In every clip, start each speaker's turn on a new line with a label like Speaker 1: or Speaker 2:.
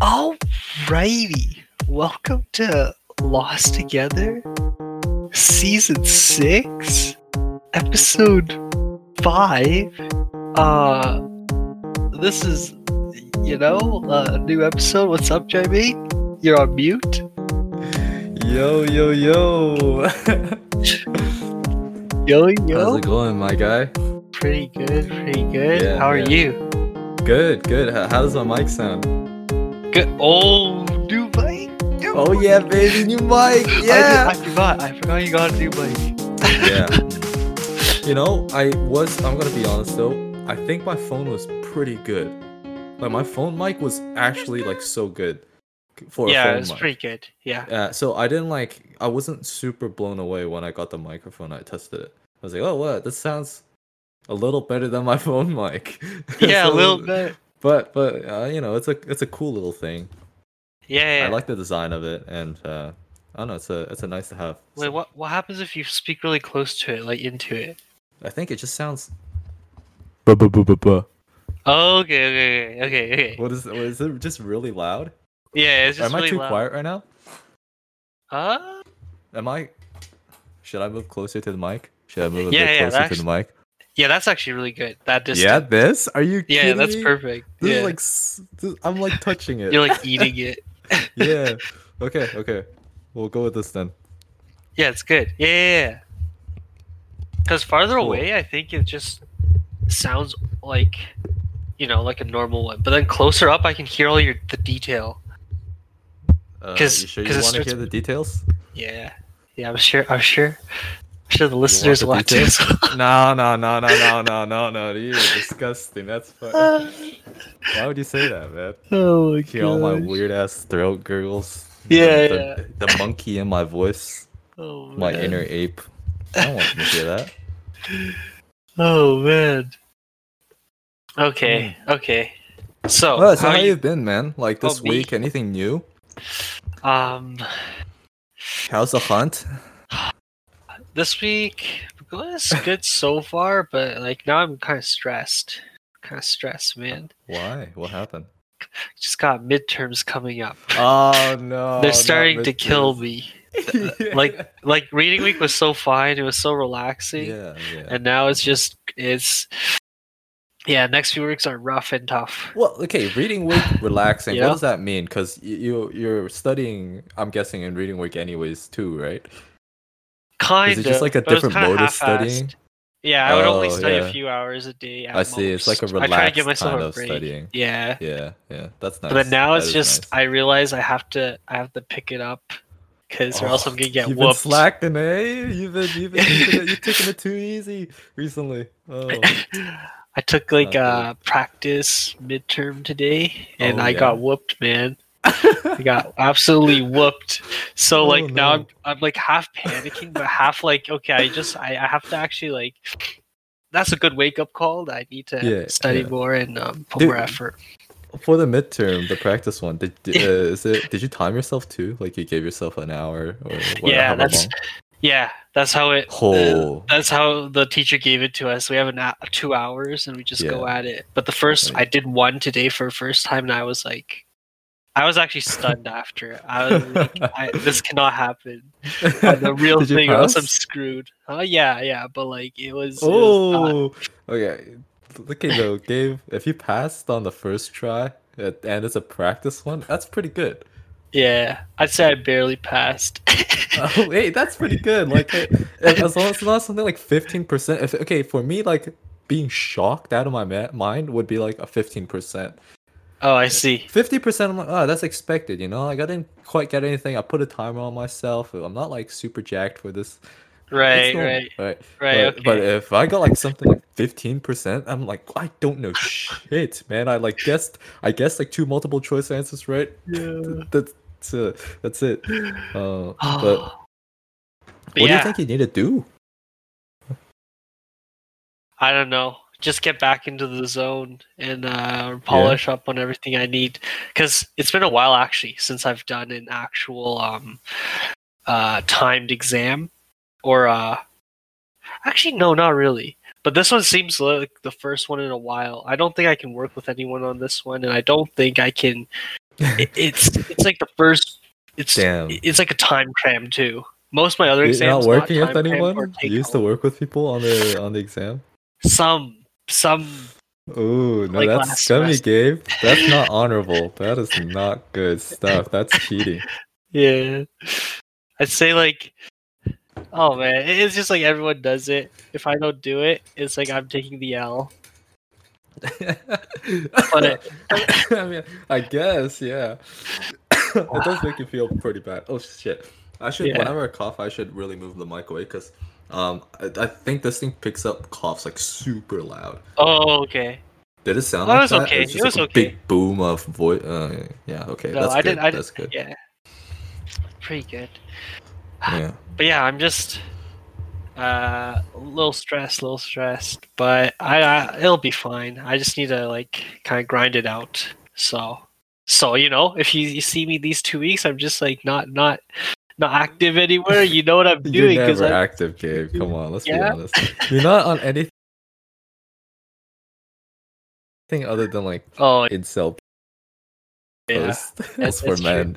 Speaker 1: Alrighty, welcome to Lost Together, season six, episode five. Uh, this is, you know, a new episode. What's up, Jamie? You're on mute.
Speaker 2: Yo, yo, yo.
Speaker 1: Yo, yo.
Speaker 2: How's it going, my guy?
Speaker 1: Pretty good, pretty good.
Speaker 2: Yeah,
Speaker 1: How are
Speaker 2: yeah.
Speaker 1: you?
Speaker 2: Good, good. How, how does my mic sound?
Speaker 1: Good. Oh, new mic. New
Speaker 2: Oh,
Speaker 1: mic.
Speaker 2: yeah, baby, new mic. Yeah.
Speaker 1: I forgot. I forgot you got a new mic.
Speaker 2: yeah. You know, I was, I'm gonna be honest though, I think my phone was pretty good. Like, my phone mic was actually, like, so good for
Speaker 1: yeah,
Speaker 2: phone
Speaker 1: it was
Speaker 2: mic.
Speaker 1: pretty good. Yeah.
Speaker 2: Yeah, so I didn't like I wasn't super blown away when I got the microphone. I tested it. I was like, oh what? This sounds a little better than my phone mic.
Speaker 1: Yeah, a little bit.
Speaker 2: But but uh, you know, it's a it's a cool little thing.
Speaker 1: Yeah. yeah.
Speaker 2: I like the design of it, and uh, I don't know, it's a it's a nice to have.
Speaker 1: Wait, what? What happens if you speak really close to it, like into it?
Speaker 2: I think it just sounds. Buh, buh, buh, buh, buh.
Speaker 1: Oh, okay, okay, okay, okay, okay.
Speaker 2: What is what is it? Just really loud?
Speaker 1: Yeah, it's just
Speaker 2: Am I too
Speaker 1: loud.
Speaker 2: quiet right now?
Speaker 1: Uh,
Speaker 2: Am I? Should I move closer to the mic? Should I move a
Speaker 1: Yeah,
Speaker 2: bit
Speaker 1: yeah,
Speaker 2: closer to the mic?
Speaker 1: Yeah, that's actually really good. That distance.
Speaker 2: Yeah, this? Are you
Speaker 1: Yeah, that's
Speaker 2: me?
Speaker 1: perfect.
Speaker 2: This
Speaker 1: yeah.
Speaker 2: is like this- I'm like touching it.
Speaker 1: You're like eating it.
Speaker 2: yeah. Okay. Okay. We'll go with this then.
Speaker 1: Yeah, it's good. Yeah, yeah, yeah. Because farther
Speaker 2: Cool.
Speaker 1: away, I think it just sounds like, you know, like a normal one. But then closer up, I can hear all your the detail.
Speaker 2: Uh,
Speaker 1: 'Cause-
Speaker 2: you sure you want to
Speaker 1: starts
Speaker 2: hear the details?
Speaker 1: Yeah, yeah. I'm sure. I'm sure. I'm sure the listeners want to. as well.
Speaker 2: No, no, no, no, no, no, no, no. You're disgusting. That's fine. Why would you say that, man?
Speaker 1: oh my
Speaker 2: Hear all my weird ass throat gurgles.
Speaker 1: Yeah,
Speaker 2: the, The, the monkey in my voice.
Speaker 1: Oh,
Speaker 2: My
Speaker 1: man.
Speaker 2: inner ape. I don't want you to hear that.
Speaker 1: Oh man. Okay. Okay. So,
Speaker 2: Oh, so
Speaker 1: how
Speaker 2: how,
Speaker 1: you?
Speaker 2: been, man? Like this
Speaker 1: Oh, me?
Speaker 2: week, anything new?
Speaker 1: Um,
Speaker 2: How's the hunt?
Speaker 1: This week was good so far, but like now I'm kind of stressed. Kind of stressed, man.
Speaker 2: Why? What happened?
Speaker 1: Just got midterms coming up.
Speaker 2: Oh no!
Speaker 1: They're starting to kill me. Like, like reading week was so fine. It was so relaxing.
Speaker 2: yeah, yeah.
Speaker 1: and now it's just it's yeah next few weeks are rough and tough
Speaker 2: Well, okay, reading week relaxing.
Speaker 1: Yeah.
Speaker 2: What does that mean? Because you you're studying. I'm guessing in reading week anyways too, right?
Speaker 1: Kind
Speaker 2: Is it just like a different mode of studying?
Speaker 1: yeah i would only
Speaker 2: Oh,
Speaker 1: study
Speaker 2: yeah.
Speaker 1: a few hours a day
Speaker 2: I see. It's like a
Speaker 1: most. i try to give
Speaker 2: relaxed
Speaker 1: myself
Speaker 2: kind
Speaker 1: a
Speaker 2: of
Speaker 1: break
Speaker 2: studying.
Speaker 1: yeah
Speaker 2: Yeah, yeah, that's nice.
Speaker 1: but now
Speaker 2: That
Speaker 1: it's just
Speaker 2: nice.
Speaker 1: i realize i have to i have to pick it up because or else i'm
Speaker 2: Oh,
Speaker 1: gonna get
Speaker 2: You've been
Speaker 1: whooped
Speaker 2: slacking, eh? You've been you've been you're taking it too easy recently. Oh,
Speaker 1: i took like
Speaker 2: Not
Speaker 1: a practice midterm today and
Speaker 2: Oh,
Speaker 1: i
Speaker 2: yeah.
Speaker 1: got whooped man I got absolutely whooped. So
Speaker 2: Oh,
Speaker 1: like now. I'm I'm like half panicking, but half like okay, I just I, I have to actually like that's a good wake up call. I need to
Speaker 2: Yeah,
Speaker 1: study
Speaker 2: yeah.
Speaker 1: more and um, put
Speaker 2: Dude,
Speaker 1: more effort.
Speaker 2: For the midterm, the practice one, did uh, is it? Did you time yourself too? Like you gave yourself an hour or what,
Speaker 1: Yeah, that's
Speaker 2: long?
Speaker 1: yeah, that's how it.
Speaker 2: Oh.
Speaker 1: that's how the teacher gave it to us. We have an a- two hours and we just go at it. But the first. I did one today for the first time, and I was like. I was actually stunned after. I was like, I, "This cannot happen." And the real thing, or else I'm screwed. Oh yeah, yeah, but like it was. it was
Speaker 2: Oh, okay. Okay, though, Gabe, if you passed on the first try and it's a practice one, that's pretty good.
Speaker 1: yeah, I'd say I barely passed.
Speaker 2: Oh, wait, that's pretty good. Like, as long as it's not something like fifteen percent. If okay, for me, like being shocked out of my ma- mind would be like a fifteen percent.
Speaker 1: Oh, I see.
Speaker 2: Fifty percent, I'm like, oh, that's expected. You know, like I didn't quite get anything. I put a timer on myself. I'm not like super jacked for this.
Speaker 1: Right, right,
Speaker 2: right.
Speaker 1: right.
Speaker 2: But, but if I got like something like fifteen percent, I'm like, I don't know shit, man. I like guessed, I guessed like two multiple choice answers, right?
Speaker 1: yeah.
Speaker 2: That's uh, that's it. Uh, but
Speaker 1: But
Speaker 2: what do you think you need to do?
Speaker 1: I don't know. Just get back into the zone and uh, polish up on everything I need. Because it's been a while actually since I've done an actual um, uh, timed exam, or uh, actually no, not really. But this one seems like the first one in a while. I don't think I can work with anyone on this one, and I don't think I can. It, it's it's like the first. It's
Speaker 2: Damn.
Speaker 1: it's like a time cram too. Most of my other
Speaker 2: You're
Speaker 1: exams
Speaker 2: not working
Speaker 1: not
Speaker 2: with
Speaker 1: time crammed or
Speaker 2: anyone? You used to work with people on the on the exam?
Speaker 1: some some
Speaker 2: Ooh, no,
Speaker 1: Like
Speaker 2: that's scummy. Gabe. That's not honorable. That is not good stuff. That's cheating.
Speaker 1: yeah. I'd say like. Oh man, it's just like everyone does it. If I don't do it, it's like I'm taking the L. it-
Speaker 2: I mean, I guess, yeah. it does make you feel pretty bad. Oh shit! I should,
Speaker 1: Yeah.
Speaker 2: whenever I cough, I should really move the mic away because, um, I, I think this thing picks up coughs like super loud.
Speaker 1: Oh, okay.
Speaker 2: Did it sound
Speaker 1: it
Speaker 2: like
Speaker 1: was
Speaker 2: that?
Speaker 1: okay.
Speaker 2: It's
Speaker 1: It
Speaker 2: just
Speaker 1: was
Speaker 2: like a
Speaker 1: okay.
Speaker 2: big boom of voice. Uh, yeah, okay,
Speaker 1: No,
Speaker 2: that's
Speaker 1: I
Speaker 2: good.
Speaker 1: did. I did.
Speaker 2: that's good.
Speaker 1: Yeah. Pretty good.
Speaker 2: Yeah.
Speaker 1: But yeah, I'm just uh, a little stressed, a little stressed, but I, I it'll be fine. I just need to like kind of grind it out. So, so you know, if you, you see me these two weeks, I'm just like not not not active anywhere. You know what I'm doing? You're
Speaker 2: never active, Gabe. Come on, let's be honest. You're not on anything other than like
Speaker 1: oh
Speaker 2: incel
Speaker 1: yeah.
Speaker 2: post.
Speaker 1: That's-
Speaker 2: That's for men.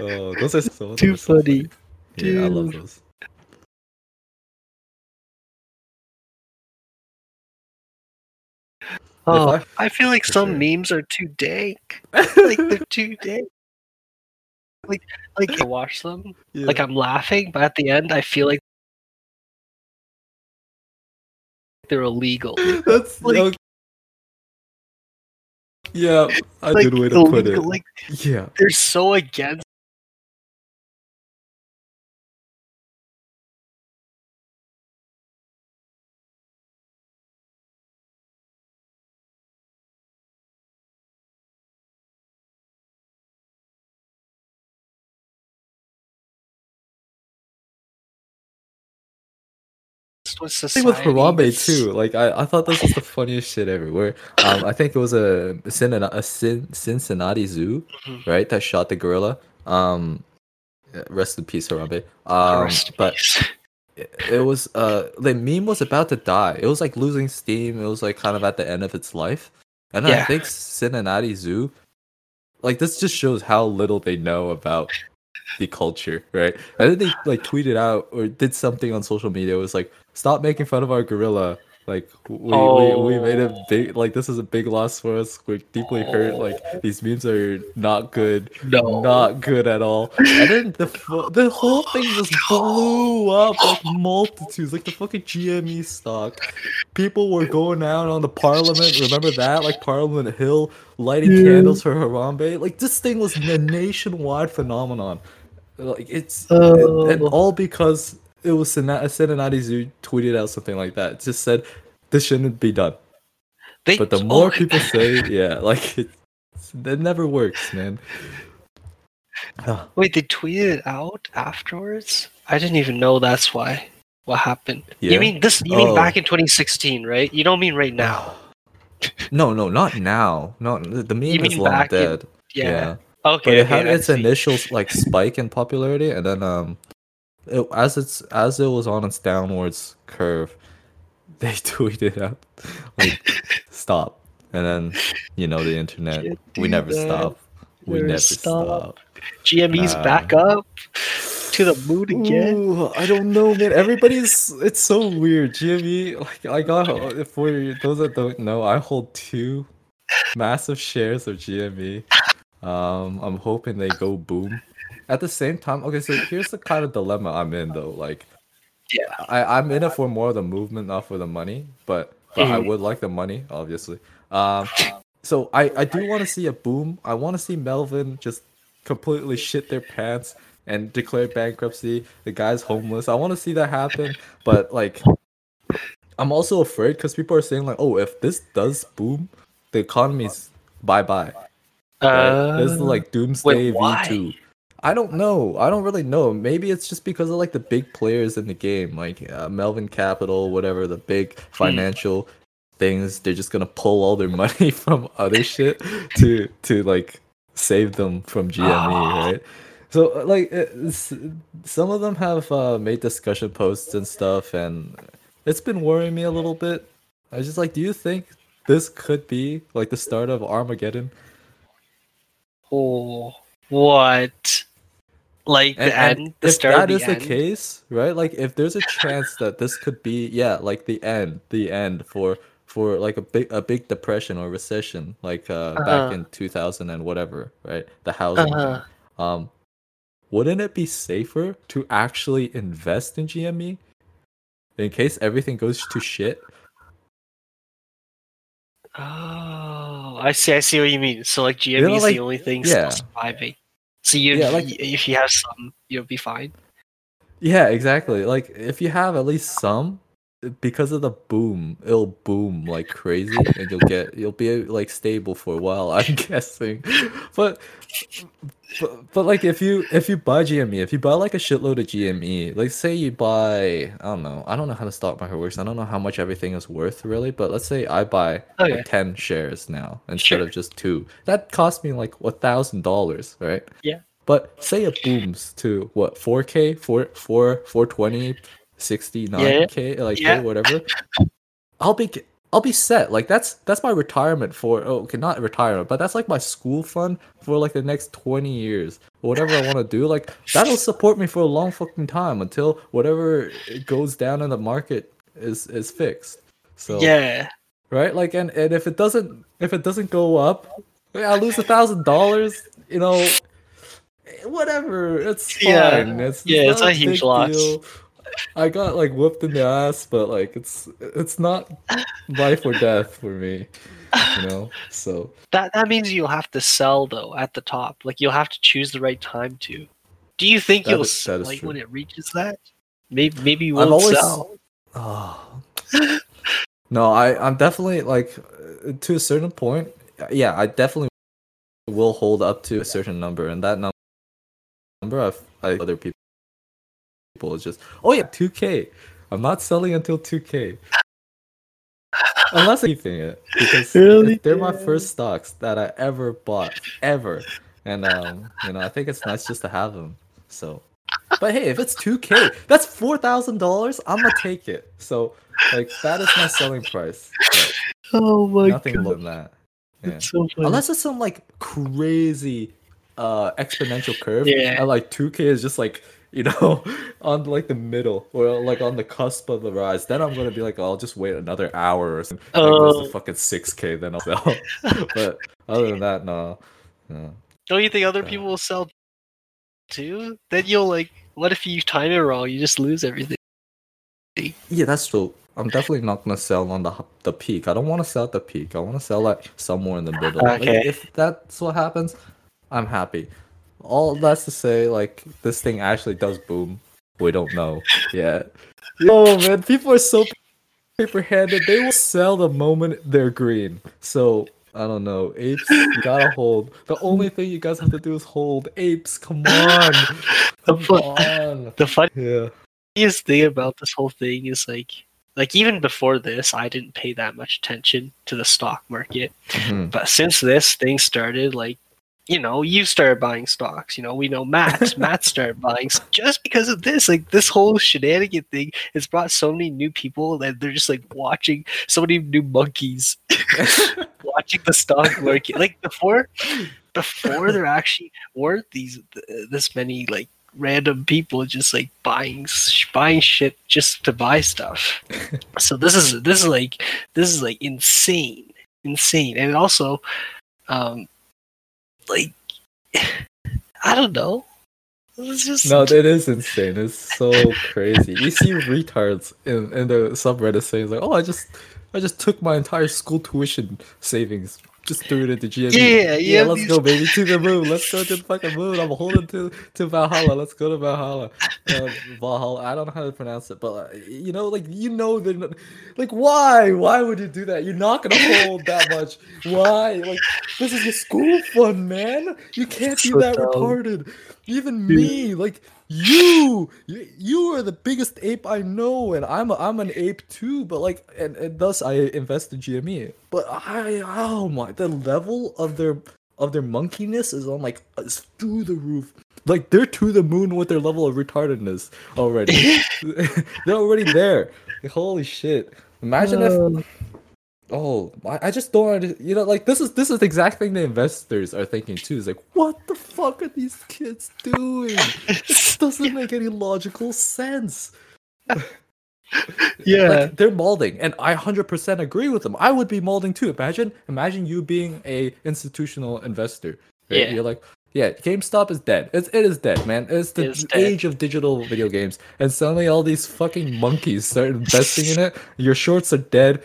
Speaker 2: oh, those are so
Speaker 1: Too
Speaker 2: are so
Speaker 1: funny.
Speaker 2: Yeah, I love those.
Speaker 1: Oh,
Speaker 2: I-
Speaker 1: I feel like
Speaker 2: For
Speaker 1: some
Speaker 2: sure.
Speaker 1: memes are too dank. like they're too dank. Like like I watch them,
Speaker 2: Yeah.
Speaker 1: like I'm laughing, but at the end I feel like they're illegal.
Speaker 2: That's
Speaker 1: like-
Speaker 2: okay. Yeah, a
Speaker 1: like
Speaker 2: good way to put it.
Speaker 1: like
Speaker 2: Yeah.
Speaker 1: they're so against society.
Speaker 2: with Harambe too. Like I, I thought this was the funniest shit ever. Where um, I think it was a, Cincinnati, a Cin- Cincinnati zoo,
Speaker 1: Mhm.
Speaker 2: right? That shot the gorilla. Um, rest in peace, Harambe. Um,
Speaker 1: Rest
Speaker 2: but it, it was uh, the meme was about to die. It was like losing steam. It was like kind of at the end of its life. And I think Cincinnati Zoo, like this just shows how little they know about the culture, right? And then they like tweeted out or did something on social media. It was like, "Stop making fun of our gorilla." Like we, we, we made a
Speaker 1: Oh.
Speaker 2: big like this is a big loss for us. We're deeply hurt. Like these memes are not good,
Speaker 1: No.
Speaker 2: not good at all. And then the the whole thing just blew up like multitudes, like the fucking GME stock. People were going out on the Parliament. Remember that? Like Parliament Hill, lighting
Speaker 1: Yeah.
Speaker 2: candles for Harambe. Like this thing was a nationwide phenomenon. Like it's
Speaker 1: Oh.
Speaker 2: and all because it was Cincinnati Cincinnati Zoo tweeted out something like that. It just said this shouldn't be done.
Speaker 1: They,
Speaker 2: But the more
Speaker 1: oh,
Speaker 2: people say, yeah, like it, it never works, man.
Speaker 1: Wait, they tweeted it out afterwards? I didn't even know that's why. What happened?
Speaker 2: Yeah?
Speaker 1: You mean this? You mean
Speaker 2: Oh.
Speaker 1: back in 2016, right? You don't mean right now?
Speaker 2: no, no, not now. No, the meme
Speaker 1: You
Speaker 2: is long
Speaker 1: back in-
Speaker 2: dead.
Speaker 1: Yeah.
Speaker 2: yeah.
Speaker 1: Okay.
Speaker 2: but it
Speaker 1: okay,
Speaker 2: had its initial like spike in popularity and then um it, as it's as it was on its downwards curve they tweeted out like stop and then you know the internet. We never
Speaker 1: that.
Speaker 2: stop we
Speaker 1: Never
Speaker 2: never
Speaker 1: stop.
Speaker 2: stop,
Speaker 1: GME's
Speaker 2: Nah.
Speaker 1: back up to the moon again.
Speaker 2: Ooh, I don't know, man. Everybody's it's so weird. GME, like I got for those that don't know, I hold two massive shares of GME. Um, I'm hoping they go boom. At the same time, okay, so here's the kind of dilemma I'm in though. Like,
Speaker 1: Yeah.
Speaker 2: I I'm in it for more of the movement, not for the money. But but I
Speaker 1: Mhm.
Speaker 2: would like the money, obviously. Um, so I I do want to see a boom. I want to see Melvin just completely shit their pants and declare bankruptcy. The guy's homeless. I want to see that happen, but like, I'm also afraid because people are saying like, oh, if this does boom, the economy's bye bye. Right? this is
Speaker 1: Uh,
Speaker 2: like doomsday
Speaker 1: why?
Speaker 2: V2. I don't know. I don't really know. Maybe it's just because of like the big players in the game, like uh, Melvin Capital, whatever the big
Speaker 1: Hmm.
Speaker 2: financial things. They're just gonna pull all their money from other shit to to like save them from GME,
Speaker 1: Ah.
Speaker 2: right? So uh, like some of them have uh, made discussion posts and stuff, and it's been worrying me a little bit. I was just like, do you think this could be like the start of Armageddon?
Speaker 1: Oh, what? Like the
Speaker 2: And, and
Speaker 1: end, the
Speaker 2: if that
Speaker 1: of
Speaker 2: is
Speaker 1: the
Speaker 2: the case, right? Like if there's a chance that this could be, yeah, like the end, the end for for like a big a big depression or recession, like uh, back
Speaker 1: Uh-huh.
Speaker 2: in 2000 and whatever, right? The housing.
Speaker 1: Uh-huh.
Speaker 2: Um, wouldn't it be safer to actually invest in GME in case everything goes to shit?
Speaker 1: Oh, I see. I see what you mean. So like GME
Speaker 2: know,
Speaker 1: is
Speaker 2: like-
Speaker 1: the only thing
Speaker 2: yeah.
Speaker 1: still surviving. So you,
Speaker 2: Yeah, like-
Speaker 1: if you have some, you'll be fine.
Speaker 2: Yeah, exactly. Like if you have at least some, because of the boom, it'll boom like crazy, and you'll get you'll be like stable for a while. I'm guessing, but but, but like if you if you buy GME, if you buy like a shitload of GME, like say you buy I don't know I don't know how the stock market works. I don't know how much everything is worth really, but let's say I buy
Speaker 1: Okay.
Speaker 2: like ten shares now instead
Speaker 1: Sure.
Speaker 2: of just two. That cost me like a thousand dollars, right?
Speaker 1: Yeah.
Speaker 2: But say it booms to what 4K, 4 4 420, 69K, like
Speaker 1: Yeah.
Speaker 2: Whatever. I'll be I'll be set. Like that's that's my retirement for oh okay, not retirement, but that's like my school fund for like the next 20 years. Whatever I want to do, like that'll support me for a long fucking time until whatever it goes down in the market is is fixed. So
Speaker 1: Yeah.
Speaker 2: right like and, and if it doesn't if it doesn't go up i lose a thousand dollars you know eh, whatever it's fine
Speaker 1: Yeah.
Speaker 2: it's,
Speaker 1: Yeah, it's a huge loss.
Speaker 2: deal. I got like whooped in the ass but like it's it's not life or death for me you know so
Speaker 1: That that means you'll have to sell though at the top. Like you'll have to choose the right time to. Do you think
Speaker 2: That
Speaker 1: you'll
Speaker 2: is-
Speaker 1: s-
Speaker 2: that is
Speaker 1: like
Speaker 2: true.
Speaker 1: when it reaches that? Maybe maybe you won't
Speaker 2: always-
Speaker 1: sell.
Speaker 2: Oh. no, I I'm definitely like to a certain point. Yeah, I definitely will hold up to a certain number, and that num- number I've I, other people people is just oh yeah, two K. I'm not selling until two K. Unless I'm keeping it because
Speaker 1: Really?
Speaker 2: they're my first stocks that I ever bought ever, and um, you know, I think it's nice just to have them. So, but hey, if it's two K, that's four thousand dollars. I'm gonna take it. So, like, that is my selling price.
Speaker 1: Oh my god
Speaker 2: nothing lower than that. Yeah.
Speaker 1: so.
Speaker 2: Unless it's some like crazy uh exponential curve,
Speaker 1: Yeah.
Speaker 2: and like two K is just like you know on like the middle or like on the cusp of the rise. Then I'm gonna be like, I'll just wait another hour or something. Like,
Speaker 1: Oh.
Speaker 2: to fucking six K, then I'll sell. but other than that, no. no.
Speaker 1: Don't you think other people will sell too? Then you'll like. What if you time it wrong? You just lose everything.
Speaker 2: Yeah, that's true. I'm definitely not gonna sell on the the peak. I don't want to sell at the peak. I want to sell like somewhere in the middle. Like,
Speaker 1: Okay.
Speaker 2: if that's what happens, I'm happy. All that's to say, like this thing actually does boom. We don't know yet. Yo, man, people are so paper-handed. They will sell the moment they're green. So I don't know. Apes, you gotta hold. The only thing you guys have to do is hold. Apes, come on, come
Speaker 1: fu-
Speaker 2: on.
Speaker 1: The funniest
Speaker 2: Yeah.
Speaker 1: thing about this whole thing is like, like even before this, I didn't pay that much attention to the stock market.
Speaker 2: Mhm.
Speaker 1: But since this thing started, like, you know, you started buying stocks. You know, we know Matt. Matt started buying just because of this. Like this whole shenanigan thing has brought so many new people that they're just like watching so many new monkeys watching the stock market. Like before, before there actually weren't these th- this many like random people just like buying buying shit just to buy stuff. so this is this is like this is like insane, insane, and also, um, like I don't know. It's just
Speaker 2: No, it is insane. It's so crazy. You see retards in, in the subreddit saying like, "Oh, I just, I just took my entire school tuition savings, just threw it into GME.
Speaker 1: Yeah, yeah,
Speaker 2: let's
Speaker 1: these-
Speaker 2: go, baby, to the moon. Let's go to the fucking moon. I'm holding to to Valhalla. Let's go to Valhalla. Uh, Valhalla. I don't know how to pronounce it, but uh, you know, like you know, not, like why? Why would you do that? You're not gonna hold that much. Why? Like this is your school fund, man. You can't be that
Speaker 1: dumb.
Speaker 2: retarded. Even me, like you, you, are the biggest ape I know, and I'm a, I'm an ape too. But like, and, and thus I invest in GME. But I, oh my, the level of their of their monkeyness is on like is through the roof. like they're to the moon with their level of retardedness already. they're already there. Holy shit! Imagine if
Speaker 1: Uh,
Speaker 2: Oh, I, I just don't under- you know like this is this is the exact thing the investors are thinking too. Is like, what the fuck are these kids doing? This doesn't make any logical sense.
Speaker 1: yeah.
Speaker 2: Like, they're molding, and I hundred percent agree with them. I would be molding too. Imagine, imagine you being a institutional investor. Right?
Speaker 1: Yeah.
Speaker 2: You're like, yeah, GameStop is dead. It's it is dead, man. It's the
Speaker 1: It's
Speaker 2: age of digital video games, and suddenly all these fucking monkeys start investing in it. Your shorts are dead.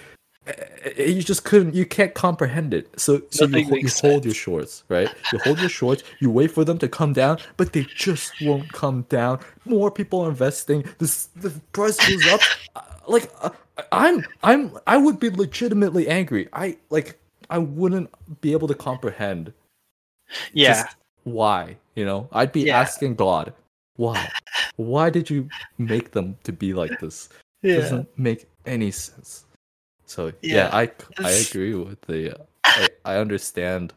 Speaker 2: Eh, You just couldn't. You can't comprehend it. So so you,
Speaker 1: Nothing
Speaker 2: you hold your shorts, right? You hold your shorts. You wait for them to come down, but they just won't come down. More people are investing. This the price goes up. Uh, Like uh, I'm I'm I would be legitimately angry. I like I wouldn't be able to comprehend
Speaker 1: Yeah.
Speaker 2: why you know i'd be
Speaker 1: Yeah.
Speaker 2: asking god why why did you make them to be like this
Speaker 1: yeah.
Speaker 2: doesn't make any sense so yeah,
Speaker 1: Yeah.
Speaker 2: i i agree with the uh, I, I understand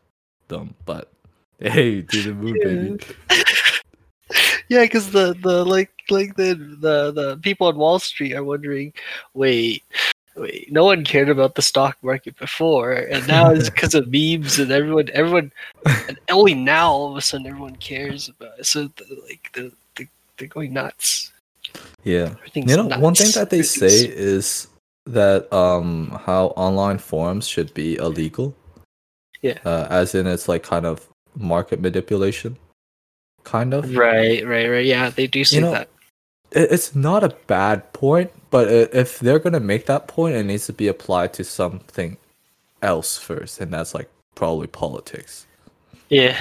Speaker 2: them but hey do the moon baby
Speaker 1: yeah, because the the like like the the the people on Wall Street are wondering, wait, wait, no one cared about the stock market before, and now it's because of memes and everyone everyone, and only now all of a sudden everyone cares about it. So the, like the, the they're going nuts.
Speaker 2: yeah you know one thing that they say is that um how online forums should be illegal
Speaker 1: Yeah.
Speaker 2: uh, as in it's like kind of market manipulation kind of
Speaker 1: Right, right, right. Yeah, they do say
Speaker 2: know,
Speaker 1: that.
Speaker 2: it's not a bad point, but if they're gonna make that point, it needs to be applied to something else first, and that's like probably politics,
Speaker 1: Yeah,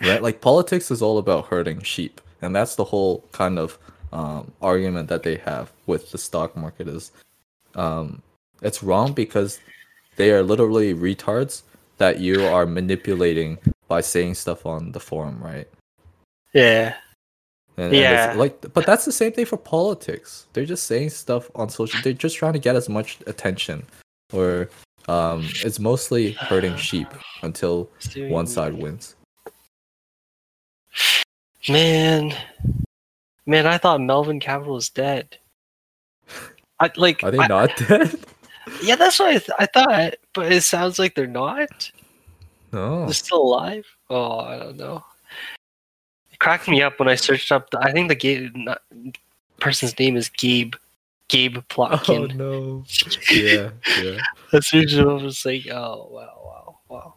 Speaker 2: right? like politics is all about herding sheep, and that's the whole kind of um, argument that they have with the stock market is, um, it's wrong because they are literally retards that you are manipulating by saying stuff on the forum, right?
Speaker 1: yeah,
Speaker 2: And, and
Speaker 1: Yeah.
Speaker 2: like, but that's the same thing for politics. They're just saying stuff on social. They're just trying to get as much attention, or um, it's mostly herding sheep until one side wins.
Speaker 1: Man, man, I thought Melvin Capital was dead. I like.
Speaker 2: Are they
Speaker 1: I-
Speaker 2: not dead?
Speaker 1: Yeah, that's what I, th- I thought, but it sounds like they're not.
Speaker 2: No.
Speaker 1: They're still alive. Oh, I don't know. It cracked me up when I searched up. The, I think the Gabe not, person's name is Gabe. Gabe Plotkin.
Speaker 2: Oh no. Yeah. Yeah.
Speaker 1: I searched up. It's like, oh wow, wow, wow,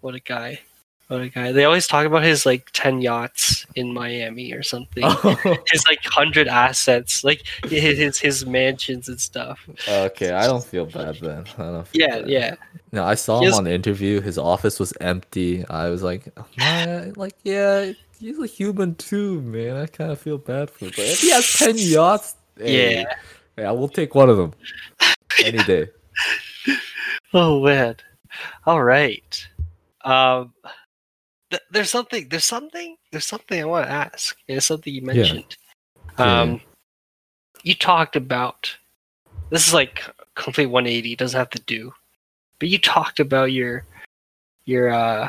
Speaker 1: what a guy, what a guy. They always talk about his like ten yachts in Miami or something.
Speaker 2: Oh,
Speaker 1: his like hundred assets, like his his, his mansions and stuff.
Speaker 2: okay, I don't feel bad then. I don't feel
Speaker 1: Yeah,
Speaker 2: bad.
Speaker 1: yeah.
Speaker 2: No, I saw him
Speaker 1: has-
Speaker 2: on the interview. His office was empty. I was like, like, yeah, he's a human too, man. I kind of feel bad for him. But if he has 10 yachts, hey,
Speaker 1: Yeah.
Speaker 2: yeah, we'll take one of them any day.
Speaker 1: Oh man. All right. Um, there's something. There's something. There's something I want to ask. It's something you mentioned.
Speaker 2: Yeah.
Speaker 1: Um, you talked about. This is like complete 180. Doesn't have to do, but you talked about your your uh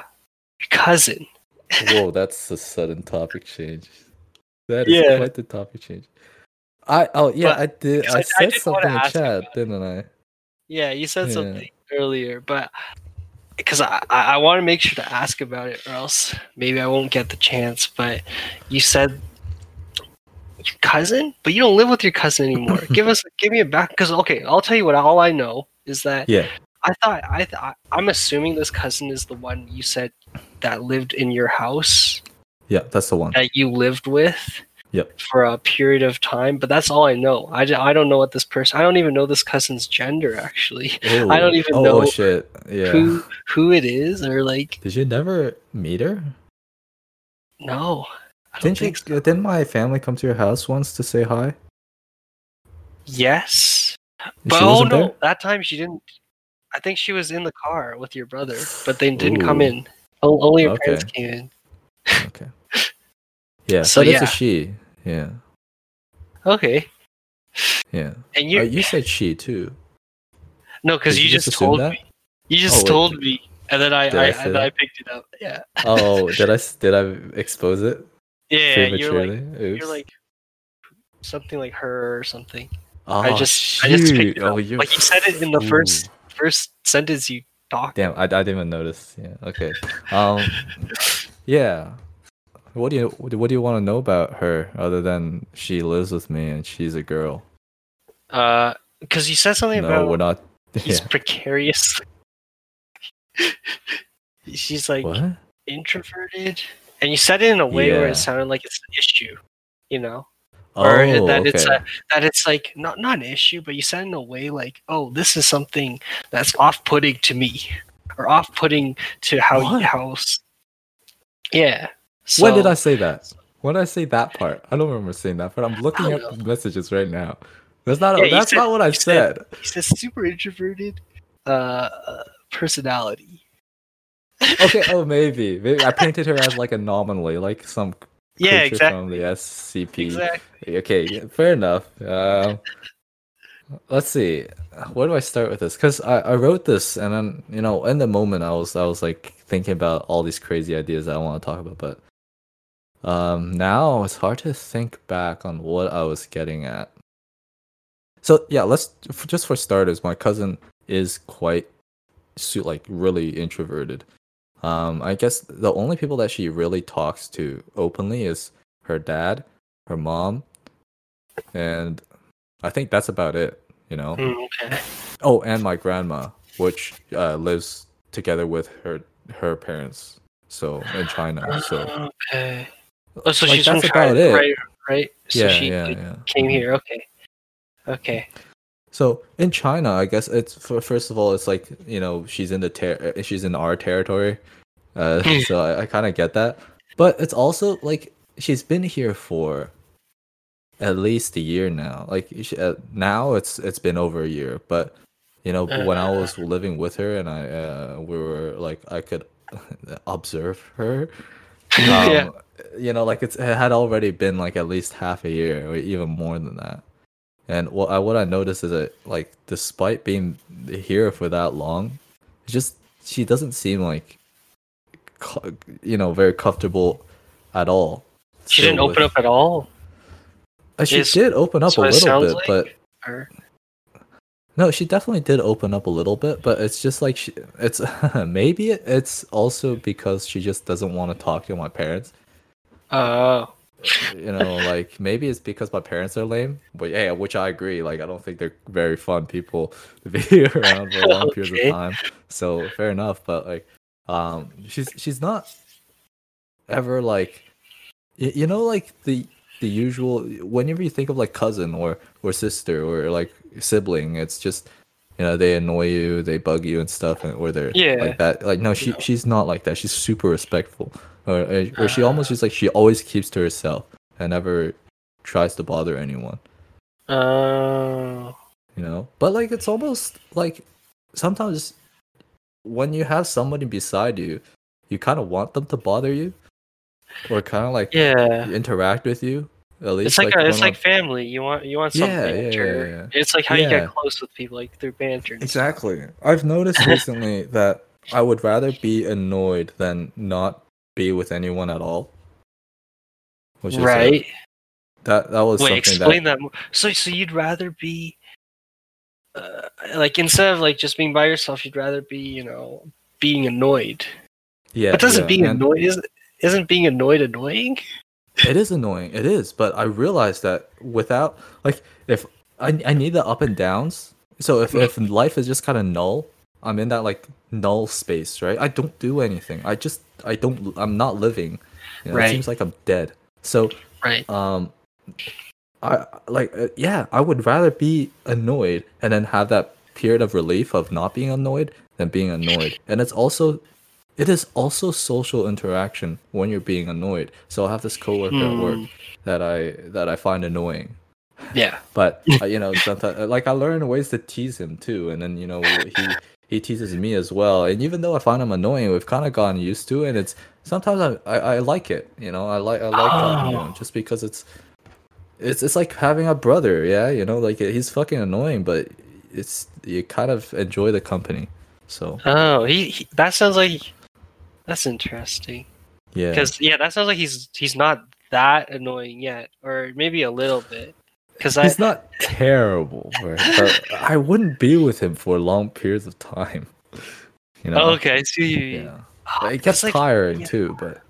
Speaker 1: your cousin.
Speaker 2: Whoa, that's a sudden topic change. That is
Speaker 1: Yeah.
Speaker 2: quite the topic change. I oh yeah,
Speaker 1: But-
Speaker 2: I did. I
Speaker 1: I- I
Speaker 2: said
Speaker 1: did
Speaker 2: something in chat, didn't I?
Speaker 1: Yeah, you said
Speaker 2: Yeah.
Speaker 1: something earlier, but because I, I, want to make sure to ask about it, or else maybe I won't get the chance. But you said your cousin, but you don't live with your cousin anymore. give us, give me a back. Because okay, I'll tell you what. All I know is that
Speaker 2: Yeah.
Speaker 1: I thought I, th- I'm assuming this cousin is the one you said that lived in your house
Speaker 2: Yeah, that's the one.
Speaker 1: that you lived with.
Speaker 2: Yep.
Speaker 1: For a period of time, but that's all I know. I, I don't know what this person. I don't even know this cousin's gender actually. I don't even
Speaker 2: oh,
Speaker 1: know
Speaker 2: shit. Yeah.
Speaker 1: who who it is or like
Speaker 2: Did you never meet her?
Speaker 1: no I
Speaker 2: Didn't
Speaker 1: think so.
Speaker 2: Didn't my family come to your house once to say hi?
Speaker 1: yes but oh no
Speaker 2: there?
Speaker 1: that time she didn't i think she was in the car with your brother but they didn't come in only your
Speaker 2: Okay.
Speaker 1: parents came in
Speaker 2: Okay. Yeah,
Speaker 1: So,
Speaker 2: so it's
Speaker 1: yeah.
Speaker 2: a she. Yeah,
Speaker 1: okay
Speaker 2: yeah.
Speaker 1: and
Speaker 2: You,
Speaker 1: you
Speaker 2: you said she too.
Speaker 1: no because you
Speaker 2: you
Speaker 1: just told
Speaker 2: that?
Speaker 1: me you just
Speaker 2: Oh,
Speaker 1: told me and then i I,
Speaker 2: I say
Speaker 1: and then I picked it up yeah
Speaker 2: Oh, did I did I expose it?
Speaker 1: Yeah, you're like
Speaker 2: Oops.
Speaker 1: you're like something like her or something.
Speaker 2: oh,
Speaker 1: I just I just picked it
Speaker 2: oh,
Speaker 1: up.
Speaker 2: you're
Speaker 1: like you said it in the first first sentence you talked.
Speaker 2: Damn, I, I didn't even notice. Yeah. Okay. Um. yeah. What do you What do you want to know about her other than she lives with me and she's a girl?
Speaker 1: Uh, because you said something about
Speaker 2: No,
Speaker 1: about
Speaker 2: we're not.
Speaker 1: he's
Speaker 2: Yeah.
Speaker 1: precarious. She's like
Speaker 2: What?
Speaker 1: introverted, and you said it in a way where it sounded like it's an issue. You know, or
Speaker 2: Oh,
Speaker 1: that it's a that it's like not not an issue, but you said it in a way like, oh, this is something that's off-putting to me, or off-putting to how
Speaker 2: What?
Speaker 1: how. Yeah. So,
Speaker 2: when did I say that? When did I say that part? I don't remember saying that part. I'm looking at
Speaker 1: don't
Speaker 2: the messages right now. That's not.
Speaker 1: Yeah,
Speaker 2: that's
Speaker 1: said-
Speaker 2: not what I
Speaker 1: you said-
Speaker 2: said.
Speaker 1: He says super introverted uh personality.
Speaker 2: Okay. Oh, maybe. Maybe I painted her as like a anomaly, like some
Speaker 1: Yeah, exactly.
Speaker 2: from the SCP.
Speaker 1: Exactly.
Speaker 2: Okay, yeah, fair enough. Um, let's see. Where do I start with this? Because I, I wrote this, and then you know, in the moment, I was I was like thinking about all these crazy ideas that I want to talk about, but um, now it's hard to think back on what I was getting at. So yeah, let's just for starters, my cousin is quite like really introverted. Um, I guess the only people that she really talks to openly is her dad, her mom, and I think that's about it. You know.
Speaker 1: Mm, okay.
Speaker 2: Oh, and my grandma, which uh, lives together with her her parents, so in China. So
Speaker 1: okay. Oh, so
Speaker 2: like,
Speaker 1: she's from China,
Speaker 2: it.
Speaker 1: right? Right. So
Speaker 2: yeah,
Speaker 1: she
Speaker 2: yeah, yeah.
Speaker 1: came
Speaker 2: Mhm.
Speaker 1: here. Okay. Okay.
Speaker 2: So in China, I guess it's for first of all, it's like you know she's in the ter- uh, she's in our territory, uh, so I, I kind of get that. But it's also like she's been here for at least a year now. Like she, uh, now, it's it's been over a year. But you know, when I was living with her and I uh, we were like I could observe her. Um,
Speaker 1: Yeah.
Speaker 2: You know, like it's it had already been like at least half a year or even more than that. And what I what I noticed is that like despite being here for that long, just she doesn't seem like you know very comfortable at all.
Speaker 1: She didn't open up at all.
Speaker 2: Uh, she
Speaker 1: is-
Speaker 2: did open up a
Speaker 1: so it
Speaker 2: little bit,
Speaker 1: like-
Speaker 2: but
Speaker 1: Or
Speaker 2: no, she definitely did open up a little bit. But it's just like she, it's maybe it's also because she just doesn't want to talk to my parents.
Speaker 1: Oh,
Speaker 2: you know, like maybe it's because my parents are lame, but yeah, which I agree. Like I don't think they're very fun people to be around for long periods
Speaker 1: Okay.
Speaker 2: of time. So fair enough, but like, um, she's she's not ever like, you know, like the the usual. Whenever you think of like cousin or or sister or like sibling, it's just you know they annoy you, they bug you and stuff, and or they're
Speaker 1: Yeah.
Speaker 2: like that. Like no, she she's not like that. She's super respectful or, or or she almost just like she always keeps to herself and never tries to bother anyone
Speaker 1: oh,
Speaker 2: you know but like it's almost like sometimes when you have somebody beside you you kind of want them to bother you or kind of like
Speaker 1: yeah.
Speaker 2: interact with you at least
Speaker 1: It's like, a, it's
Speaker 2: one-on-
Speaker 1: like family. You want you want some
Speaker 2: Yeah, yeah, yeah,
Speaker 1: banter.
Speaker 2: yeah.
Speaker 1: It's like how you get close with people, like through banter. and stuff.
Speaker 2: exactly i've noticed recently that i would rather be annoyed than not be with anyone at all which is uh,
Speaker 1: Right.
Speaker 2: that that was
Speaker 1: Wait, explain
Speaker 2: that
Speaker 1: that. So, so you'd rather be, uh, like, instead of like just being by yourself, you'd rather be, you know, being annoyed.
Speaker 2: yeah
Speaker 1: but doesn't
Speaker 2: yeah,
Speaker 1: being
Speaker 2: and-
Speaker 1: annoyed isn't isn't being annoyed annoying?
Speaker 2: It is annoying. It is, but I realized that without like if I I need the up and downs. So if if life is just kind of null, I'm in that like null space, right? I don't do anything. I just I don't I'm not living. You know, It seems like I'm dead. So
Speaker 1: Right.
Speaker 2: um I like uh, yeah, I would rather be annoyed and then have that period of relief of not being annoyed than being annoyed. And it's also it is also social interaction when you're being annoyed. So I have this coworker at work
Speaker 1: Hmm.
Speaker 2: that I that I find annoying.
Speaker 1: Yeah.
Speaker 2: But uh, you know, sometimes like I learn ways to tease him too, and then you know he he teases me as well. And even though I find him annoying, we've kind of gotten used to it. And it's sometimes I, I, I like it. You know, I like I like
Speaker 1: Oh.
Speaker 2: him just because it's it's it's like having a brother. Yeah, you know, like he's fucking annoying, but it's you kind of enjoy the company. So
Speaker 1: Oh, he, he that sounds like that's interesting.
Speaker 2: yeah,
Speaker 1: Because yeah, that sounds like he's he's not that annoying yet, or maybe a little bit. Because I
Speaker 2: He's not terrible, right? I wouldn't be with him for long periods of time. You know?
Speaker 1: oh, okay, I see.
Speaker 2: Yeah.
Speaker 1: Ah,
Speaker 2: It gets
Speaker 1: like,
Speaker 2: tiring
Speaker 1: yeah.
Speaker 2: too, but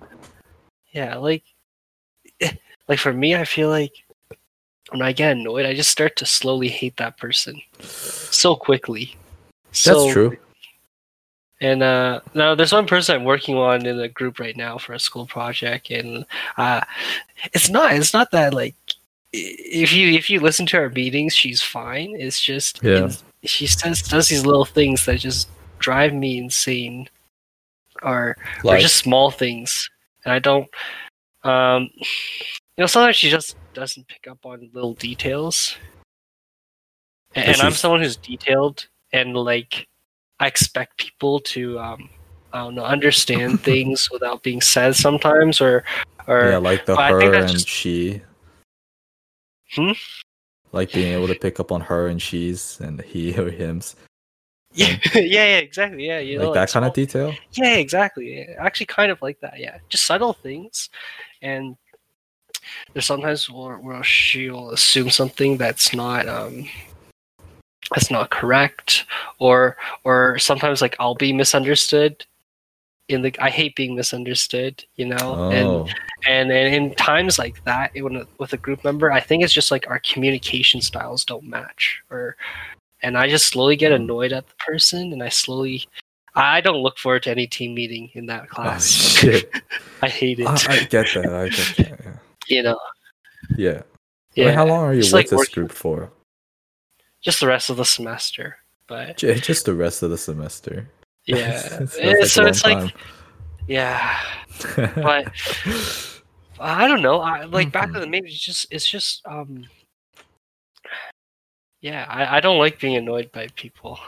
Speaker 1: Yeah, like, like for me, I feel like when I get annoyed, I just start to slowly hate that person so quickly.
Speaker 2: that's
Speaker 1: So
Speaker 2: true.
Speaker 1: And uh, now there's one person I'm working on in a group right now for a school project, and uh, it's not it's not that like i- if you if you listen to our meetings, she's fine. It's just
Speaker 2: Yeah.
Speaker 1: it's- she says does these little things that just drive me insane, or or just small things, and I don't. Um, you know, sometimes she just doesn't pick up on little details, and, and I'm someone who's detailed and like I expect people to um, I don't know understand things without being said sometimes, or or
Speaker 2: yeah, like the
Speaker 1: but I think
Speaker 2: her and
Speaker 1: just-
Speaker 2: she.
Speaker 1: Hmm?
Speaker 2: Like being able to pick up on her and she's and he or hims.
Speaker 1: yeah, yeah, yeah, exactly, yeah, you know,
Speaker 2: like that kind
Speaker 1: small-
Speaker 2: of detail.
Speaker 1: Yeah, exactly. Yeah, Actually, kind of like that. Yeah, just subtle things, and there's sometimes where, where she'll assume something that's not um that's not correct, or or sometimes like I'll be misunderstood. In the, I hate being misunderstood, you know, and
Speaker 2: Oh,
Speaker 1: and and in times like that when with a group member i think it's just like our communication styles don't match or and i just slowly get hmm. annoyed at the person and i slowly i don't look forward to any team meeting in that
Speaker 2: oh
Speaker 1: class
Speaker 2: shit!
Speaker 1: i hate it
Speaker 2: I, I get that. I get that. Yeah.
Speaker 1: you know
Speaker 2: Yeah.
Speaker 1: yeah
Speaker 2: Wait, how long are you
Speaker 1: Just
Speaker 2: with
Speaker 1: like
Speaker 2: this
Speaker 1: working-
Speaker 2: group for?
Speaker 1: just the rest of the semester but
Speaker 2: Just the rest of the semester.
Speaker 1: Yeah Eh, so it's like
Speaker 2: time.
Speaker 1: yeah but I don't know. I like back to the maybe it's just it's just um yeah, I, I don't like being annoyed by people.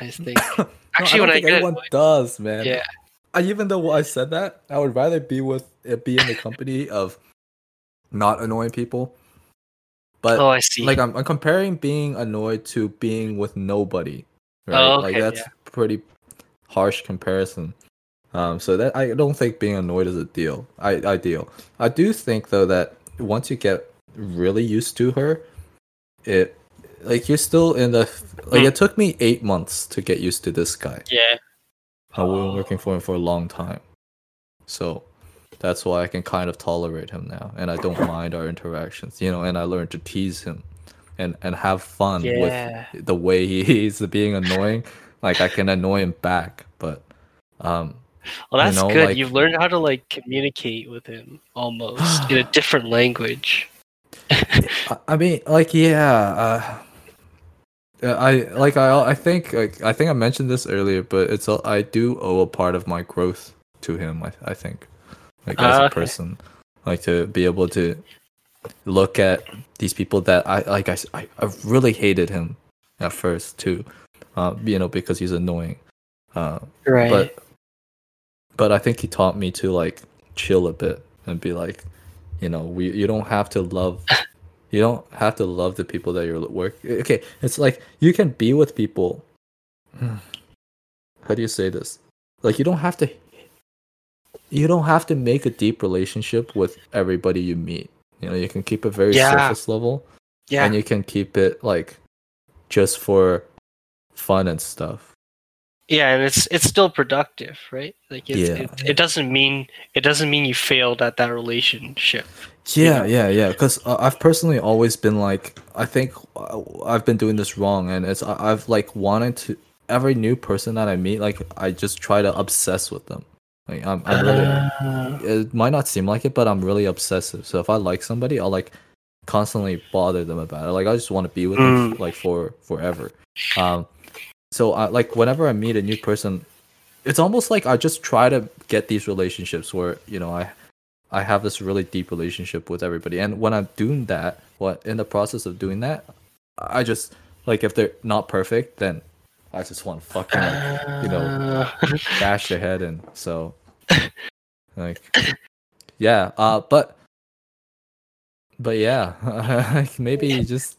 Speaker 1: I think
Speaker 2: No,
Speaker 1: actually
Speaker 2: I
Speaker 1: when
Speaker 2: don't
Speaker 1: I
Speaker 2: think
Speaker 1: get
Speaker 2: anyone
Speaker 1: annoyed,
Speaker 2: does, man.
Speaker 1: yeah,
Speaker 2: I, even though I said that, I would rather be with it be in the company of not annoying people. But
Speaker 1: oh I see.
Speaker 2: like I'm, I'm comparing being annoyed to being with nobody. Right?
Speaker 1: Oh,
Speaker 2: like that's
Speaker 1: yeah.
Speaker 2: pretty harsh comparison. Um, so that I don't think being annoyed is a deal. I ideal. I do think though that once you get really used to her, it like you're still in the like
Speaker 1: Hmm.
Speaker 2: it took me eight months to get used to this guy.
Speaker 1: yeah.
Speaker 2: I've been
Speaker 1: Oh.
Speaker 2: working for him for a long time. So that's why I can kind of tolerate him now and I don't mind our interactions, you know, and I learned to tease him and and have fun
Speaker 1: Yeah.
Speaker 2: with the way he's being annoying. Like I can annoy him back, but um
Speaker 1: Well,
Speaker 2: you
Speaker 1: that's
Speaker 2: know,
Speaker 1: good.
Speaker 2: like-
Speaker 1: You've learned how to like communicate with him almost in a different language.
Speaker 2: I, I mean like yeah, uh uh, I like I I think like I think I mentioned this earlier, but it's a, I do owe a part of my growth to him. I I think like as
Speaker 1: Ah,
Speaker 2: a
Speaker 1: okay.
Speaker 2: person, like to be able to look at these people that I like. I, I really hated him at first too, uh, you know, because he's annoying. Uh,
Speaker 1: Right.
Speaker 2: but but I think he taught me to like chill a bit and be like, you know, we you don't have to love you don't have to love the people that you're work. Okay, it's like you can be with people. How do you say this? Like you don't have to. You don't have to make a deep relationship with everybody you meet. You know, you can keep it very
Speaker 1: Yeah.
Speaker 2: surface level,
Speaker 1: yeah.
Speaker 2: and you can keep it like just for fun and stuff.
Speaker 1: yeah, and it's it's still productive, right? Like it's,
Speaker 2: Yeah.
Speaker 1: it, it doesn't mean it doesn't mean you failed at that relationship.
Speaker 2: Yeah, yeah, yeah. Because uh, I've personally always been like, I think uh, I've been doing this wrong, and it's I- I've like wanted to every new person that I meet, like I just try to obsess with them. Like I'm, I'm really.
Speaker 1: Uh,
Speaker 2: It might not seem like it, but I'm really obsessive. So if I like somebody, I'll like constantly bother them about it. Like I just want to be with them
Speaker 1: Mm.
Speaker 2: like for forever. Um, so I like whenever I meet a new person, it's almost like I just try to get these relationships where you know I I have this really deep relationship with everybody, and when I'm doing that, what in the process of doing that, I just like if they're not perfect, then I just want to fucking like, you know,
Speaker 1: uh,
Speaker 2: bash their head in. So, like, yeah. Uh, but, but yeah, maybe just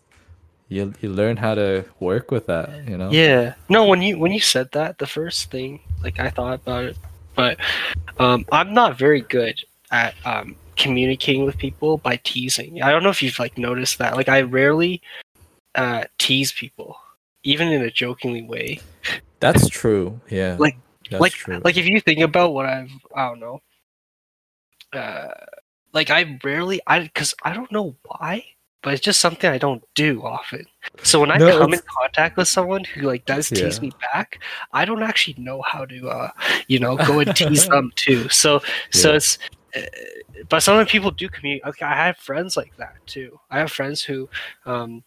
Speaker 2: you you learn how to work with that. You know.
Speaker 1: Yeah. No, when you when you said that, the first thing like I thought about it, but um, I'm not very good at um, communicating with people by teasing. I don't know if you've like noticed that. Like I rarely uh, tease people, even in a jokingly way.
Speaker 2: That's true. Yeah.
Speaker 1: Like-
Speaker 2: That's
Speaker 1: like
Speaker 2: true.
Speaker 1: like if you think about what I've I don't know. Uh, like I rarely I because I don't know why, but it's just something I don't do often. So when I
Speaker 2: No,
Speaker 1: come in contact with someone who like does tease
Speaker 2: Yeah.
Speaker 1: me back, I don't actually know how to uh you know go and tease them too. So so
Speaker 2: Yeah.
Speaker 1: it's. Uh, but some of the people do communicate. Okay, I have friends like that too. I have friends who, um,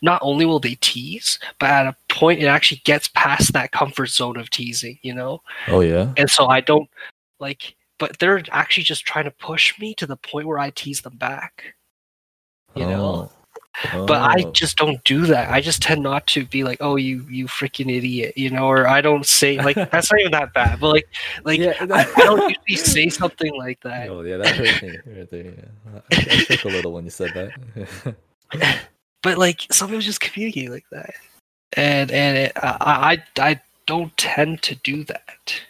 Speaker 1: not only will they tease, but at a point it actually gets past that comfort zone of teasing. You know,
Speaker 2: oh yeah.
Speaker 1: and so I don't like. But they're actually just trying to push me to the point where I tease them back. You know,
Speaker 2: Oh.
Speaker 1: but I
Speaker 2: Oh.
Speaker 1: just don't do that. I just tend not to be like, "Oh, you you freaking idiot," you know, or I don't say like that's not even that bad. But like like
Speaker 2: yeah,
Speaker 1: I, I don't usually say something like that.
Speaker 2: Oh yeah, that hurt me right there. Yeah. I, I shook a little when you said that.
Speaker 1: But like some people just communicate like that, and and it, I I I don't tend to do that.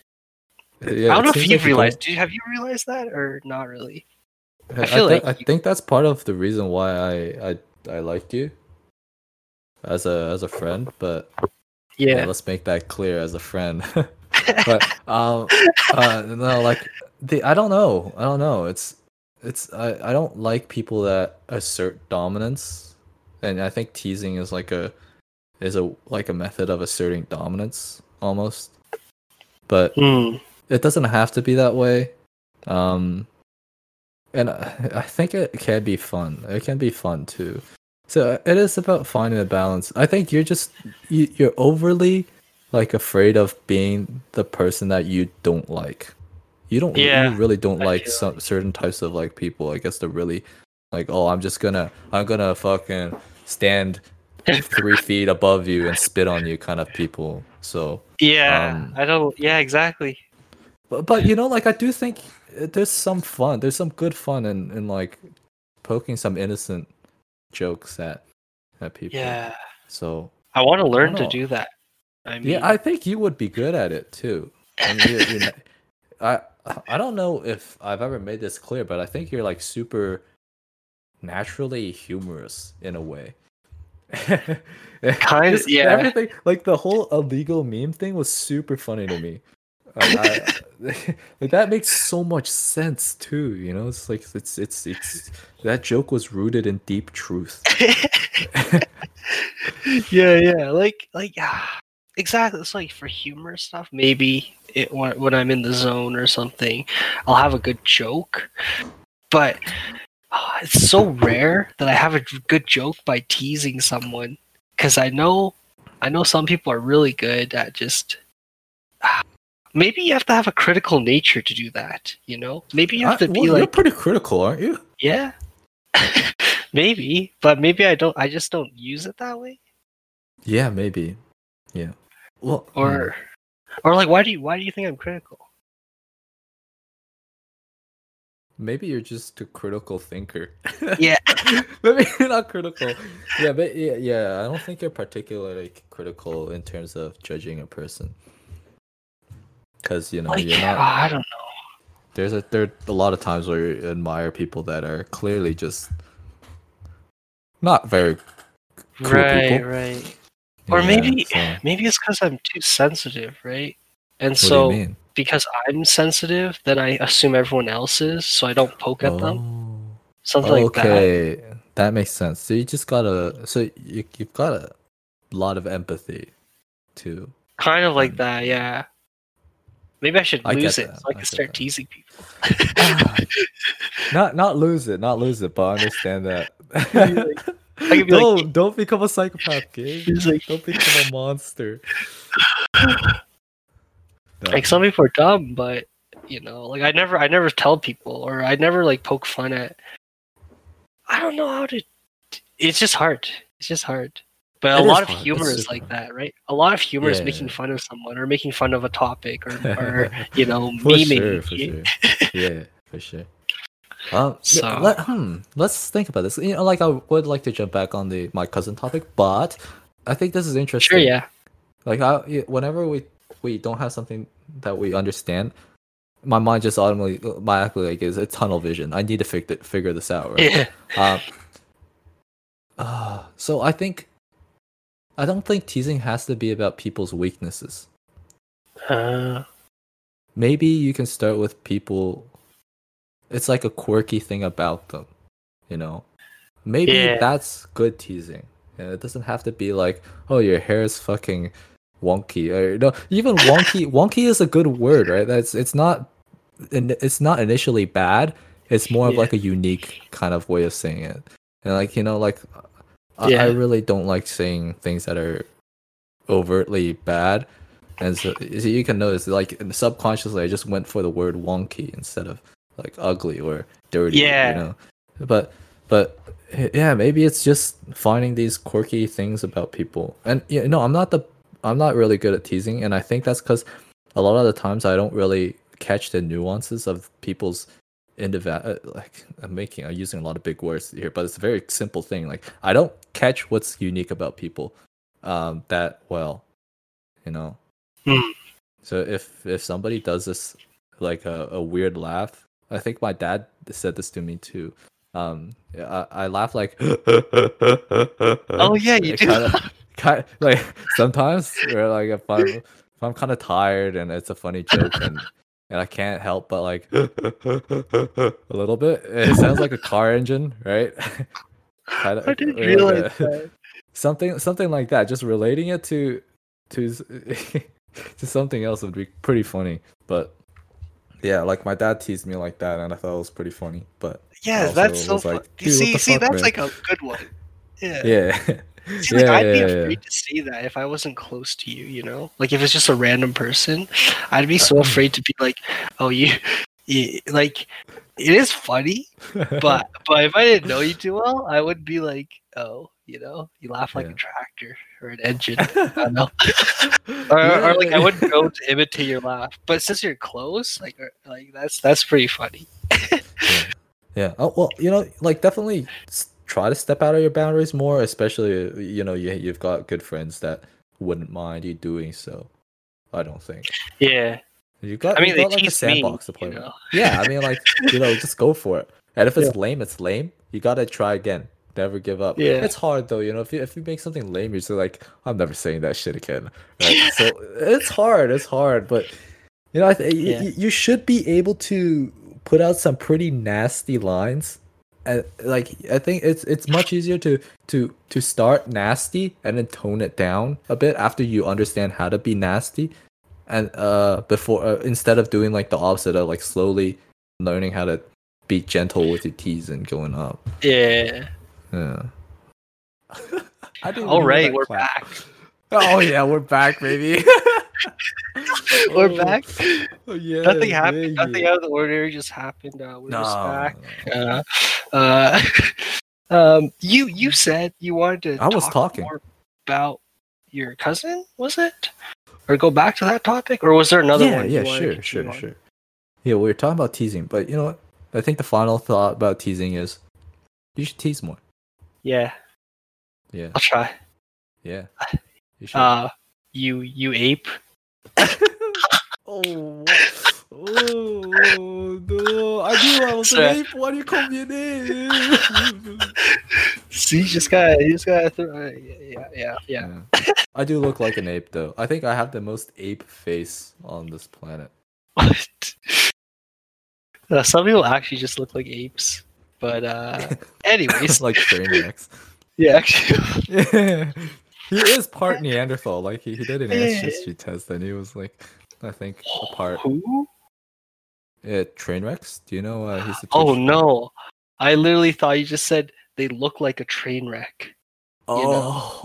Speaker 2: yeah,
Speaker 1: I don't know if you've
Speaker 2: like you
Speaker 1: realized. Do you, have you realized that or not really?
Speaker 2: I,
Speaker 1: I feel
Speaker 2: thi-
Speaker 1: like
Speaker 2: I think that's part of the reason why I I I liked you as a as a friend. But yeah,
Speaker 1: Yeah.
Speaker 2: let's make that clear as a friend. but um, uh, no, like the I don't know, I don't know. It's it's I I don't like people that assert dominance, and I think teasing is like a is a like a method of asserting dominance almost. But
Speaker 1: Hmm.
Speaker 2: it doesn't have to be that way um and I, think it can be fun it can be fun too so it is about finding a balance i think you're just you, you're overly like afraid of being the person that you don't like you don't
Speaker 1: Yeah,
Speaker 2: you really don't
Speaker 1: I
Speaker 2: like
Speaker 1: feel
Speaker 2: some certain types of like people i guess they're really like oh i'm just gonna i'm gonna fucking stand three feet above you and spit on you kind of people so
Speaker 1: Yeah.
Speaker 2: Um,
Speaker 1: I don't. Yeah. Exactly.
Speaker 2: but, but you know, like I do think there's some fun. There's some good fun in, in like poking some innocent jokes at at people.
Speaker 1: Yeah.
Speaker 2: So
Speaker 1: I want to learn to do that. I mean,
Speaker 2: yeah, I think you would be good at it too. I, mean, you're, you're not- I I don't know if I've ever made this clear, but I think you're like super naturally humorous in a way.
Speaker 1: Kind-
Speaker 2: of,
Speaker 1: yeah.
Speaker 2: Everything like the whole illegal meme thing was super funny to me. I, like that makes so much sense too. You know, it's like it's it's it's that joke was rooted in deep truth.
Speaker 1: yeah, yeah, like like ah, exactly. It's like for humor stuff. Maybe it when, I'm in the zone or something, I'll have a good joke. But ah, it's so rare that I have a good joke by teasing someone because I know I know some people are really good at just. Maybe you have to have a critical nature to do that. You know, maybe you have
Speaker 2: I-
Speaker 1: to be
Speaker 2: well, you're pretty critical, aren't you?
Speaker 1: yeah, maybe, but maybe I don't. I just don't use it that way.
Speaker 2: Yeah, maybe. Yeah. Well, hmm.
Speaker 1: or or like why do you why do you think i'm critical
Speaker 2: maybe you're just a critical thinker.
Speaker 1: Yeah.
Speaker 2: maybe you're not critical. Yeah, but yeah, yeah, I don't think you're particularly critical in terms of judging a person. Because you know
Speaker 1: like
Speaker 2: you're not.
Speaker 1: i don't know.
Speaker 2: There's a there a lot of times where you admire people that are clearly just not very cool
Speaker 1: right
Speaker 2: people.
Speaker 1: right Or
Speaker 2: Yeah,
Speaker 1: maybe-
Speaker 2: so-
Speaker 1: maybe it's because i'm too sensitive right and
Speaker 2: what
Speaker 1: so
Speaker 2: do you mean?
Speaker 1: because i'm sensitive then i assume everyone else is so i don't poke at them
Speaker 2: Oh.
Speaker 1: something like that
Speaker 2: okay, that. makes sense. So you just gotta, so you you've got a lot of empathy, too.
Speaker 1: kind of like that yeah maybe i should
Speaker 2: I
Speaker 1: lose it
Speaker 2: that,
Speaker 1: so i
Speaker 2: I
Speaker 1: can start
Speaker 2: that.
Speaker 1: teasing people
Speaker 2: not not lose it, not lose it, but I understand that.
Speaker 1: I could be like-
Speaker 2: don't don't become a psychopath, Gabe.
Speaker 1: Like-
Speaker 2: Don't become a monster. No.
Speaker 1: like some people are dumb but you know like i never i never tell people or i never like poke fun at i don't know how to it's just hard it's just hard but a lot of humor
Speaker 2: It's
Speaker 1: is like
Speaker 2: hard.
Speaker 1: that right a lot of humor is making fun of someone or making fun of a topic or, or you know
Speaker 2: for
Speaker 1: memeing
Speaker 2: sure, for sure. Yeah, for sure. Um,
Speaker 1: So-
Speaker 2: yeah, let, hmm, let's think about this. You know, like I would like to jump back on the my cousin topic, but I think this is interesting.
Speaker 1: sure yeah
Speaker 2: Like I, whenever we we don't have something that we understand, my mind just automatically automatically like is a tunnel vision. I need to figure figure this out, right?
Speaker 1: Yeah.
Speaker 2: Um, uh, so I think I don't think teasing has to be about people's weaknesses.
Speaker 1: Uh,
Speaker 2: Maybe you can start with people. It's like a quirky thing about them, you know. Maybe
Speaker 1: Yeah.
Speaker 2: that's good teasing. And it doesn't have to be like, oh, your hair is fucking wonky. Or no, even wonky. wonky is a good word, right? That's it's not. It's not initially bad. It's more of like a unique kind of way of saying it. And like you know, like I, I really don't like saying things that are overtly bad. And so, so you can notice, like subconsciously, I just went for the word wonky instead of like ugly or dirty.
Speaker 1: Yeah.
Speaker 2: You know, but but yeah, maybe it's just finding these quirky things about people. And you know, I'm not the I'm not really good at teasing, and I think that's because a lot of the times I don't really catch the nuances of people's individual. Uh, like I'm making I'm using a lot of big words here, but it's a very simple thing. Like I don't catch what's unique about people um, that well, you know.
Speaker 1: Hmm.
Speaker 2: So if if somebody does this like a, a weird laugh, I think my dad said this to me too. Um, I, I laugh like.
Speaker 1: Oh, yeah, you do.
Speaker 2: Kind of, kind like sometimes, or like if I'm if I'm kind of tired and it's a funny joke and and I can't help but like a little bit. It sounds like a car engine, right? kind of,
Speaker 1: I didn't realize that.
Speaker 2: something something like that. Just relating it to to to something else would be pretty funny. But yeah, like my dad teased me like that, and I thought it was pretty funny. But
Speaker 1: Yeah, that's so
Speaker 2: like,
Speaker 1: you see, see,
Speaker 2: fuck,
Speaker 1: that's
Speaker 2: man?"
Speaker 1: like a good one. Yeah.
Speaker 2: yeah,
Speaker 1: See, like
Speaker 2: yeah,
Speaker 1: I'd be
Speaker 2: yeah,
Speaker 1: afraid
Speaker 2: yeah.
Speaker 1: to say that if I wasn't close to you, you know? Like if it's just a random person, I'd be
Speaker 2: Uh-huh.
Speaker 1: so afraid to be like, "Oh, you, you like it is funny, but but if I didn't know you too well, I would be like, "Oh, you know, you laugh like a tractor or an engine." I don't know. Or, or like I wouldn't go to imitate your laugh, but since you're close, like or- like that's that's pretty funny.
Speaker 2: Yeah. Oh well, you know, like definitely try to step out of your boundaries more, especially you know you you've got good friends that wouldn't mind you doing so. I don't think
Speaker 1: Yeah,
Speaker 2: you got.
Speaker 1: I mean
Speaker 2: you got, like a
Speaker 1: me,
Speaker 2: sandbox to play
Speaker 1: you know.
Speaker 2: Yeah, I mean, like you know, just go for it. And if it's lame, it's lame. You gotta try again. Never give up.
Speaker 1: Yeah.
Speaker 2: It's hard though, you know. If you if you make something lame, you're just like, I'm never saying that shit again. Right? so it's hard. It's hard, but you know, I th-
Speaker 1: Yeah.
Speaker 2: y- you should be able to put out some pretty nasty lines. And like I think it's it's much easier to to to start nasty and then tone it down a bit after you understand how to be nasty and uh before uh, instead of doing like the opposite of like slowly learning how to be gentle with your teas and going up
Speaker 1: Yeah.
Speaker 2: yeah
Speaker 1: All right, we're
Speaker 2: clap.
Speaker 1: back.
Speaker 2: oh yeah we're back baby
Speaker 1: We're
Speaker 2: Oh,
Speaker 1: back.
Speaker 2: oh, yeah
Speaker 1: Nothing happened.
Speaker 2: yeah,
Speaker 1: Nothing
Speaker 2: yeah.
Speaker 1: out of the ordinary just happened. Uh, we're
Speaker 2: no,
Speaker 1: just back.
Speaker 2: no, no.
Speaker 1: Uh, uh, um, you you said you wanted to.
Speaker 2: I was talking.
Speaker 1: more about your cousin. Was it? Or go back to that topic, or was there another
Speaker 2: yeah
Speaker 1: one? you
Speaker 2: yeah sure sure
Speaker 1: on?
Speaker 2: sure yeah we were talking about teasing but you know what I think the final thought about teasing is you should tease more
Speaker 1: Yeah,
Speaker 2: yeah
Speaker 1: I'll try.
Speaker 2: yeah you should
Speaker 1: Uh, you you ape.
Speaker 2: Oh, oh no! I knew I was
Speaker 1: Sorry.
Speaker 2: an ape. Why do you call me an ape?
Speaker 1: See, just got just got uh, yeah yeah yeah.
Speaker 2: Yeah. I do look like an ape, though. I think I have the most ape face on this planet.
Speaker 1: What? Uh, some people actually just look like apes, but uh, anyways,
Speaker 2: like train wrecks.
Speaker 1: yeah, actually,
Speaker 2: Yeah. He is part Neanderthal. Like he, he did an
Speaker 1: Yeah.
Speaker 2: ancestry test, and he was like, I think a part.
Speaker 1: who?
Speaker 2: Yeah, train wrecks. Do you know? Uh, he's the
Speaker 1: Oh
Speaker 2: teacher.
Speaker 1: no! I literally thought you just said they look like a train wreck.
Speaker 2: Oh,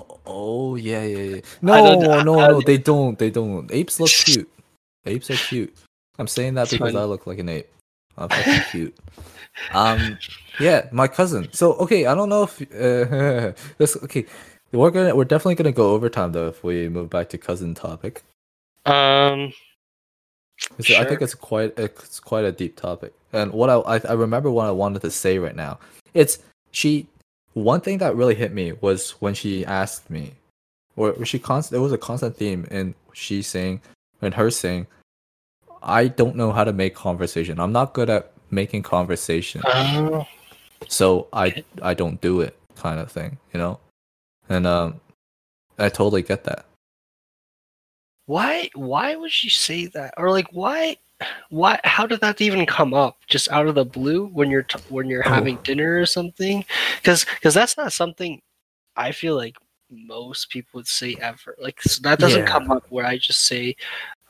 Speaker 1: know?
Speaker 2: oh yeah, yeah, yeah. No, no,
Speaker 1: I-
Speaker 2: no, they don't. They don't. Apes look cute. Apes are cute. I'm saying that because. I look like an ape. I'm fucking cute. Um, yeah, my cousin. So okay, I don't know if uh, this. Okay, we're gonna we're definitely gonna go overtime though if we move back to cousin topic.
Speaker 1: Um,
Speaker 2: 'Cause I think it's quite it's quite a deep topic. And what I, I I remember what I wanted to say right now. It's she. One thing that really hit me was when she asked me, or she constant. It was a constant theme in she saying, and her saying, I don't know how to make conversation. I'm not good at making conversation,
Speaker 1: Oh,
Speaker 2: so I I don't do it, kind of thing, you know. And um, I totally get that.
Speaker 1: why? Why would you say that? Or like, why? Why? How did that even come up? Just out of the blue when you're t- when you're
Speaker 2: Oh.
Speaker 1: having dinner or something? Because because that's not something I feel like most people would say ever. Like s- that doesn't
Speaker 2: Yeah.
Speaker 1: come up where I just say,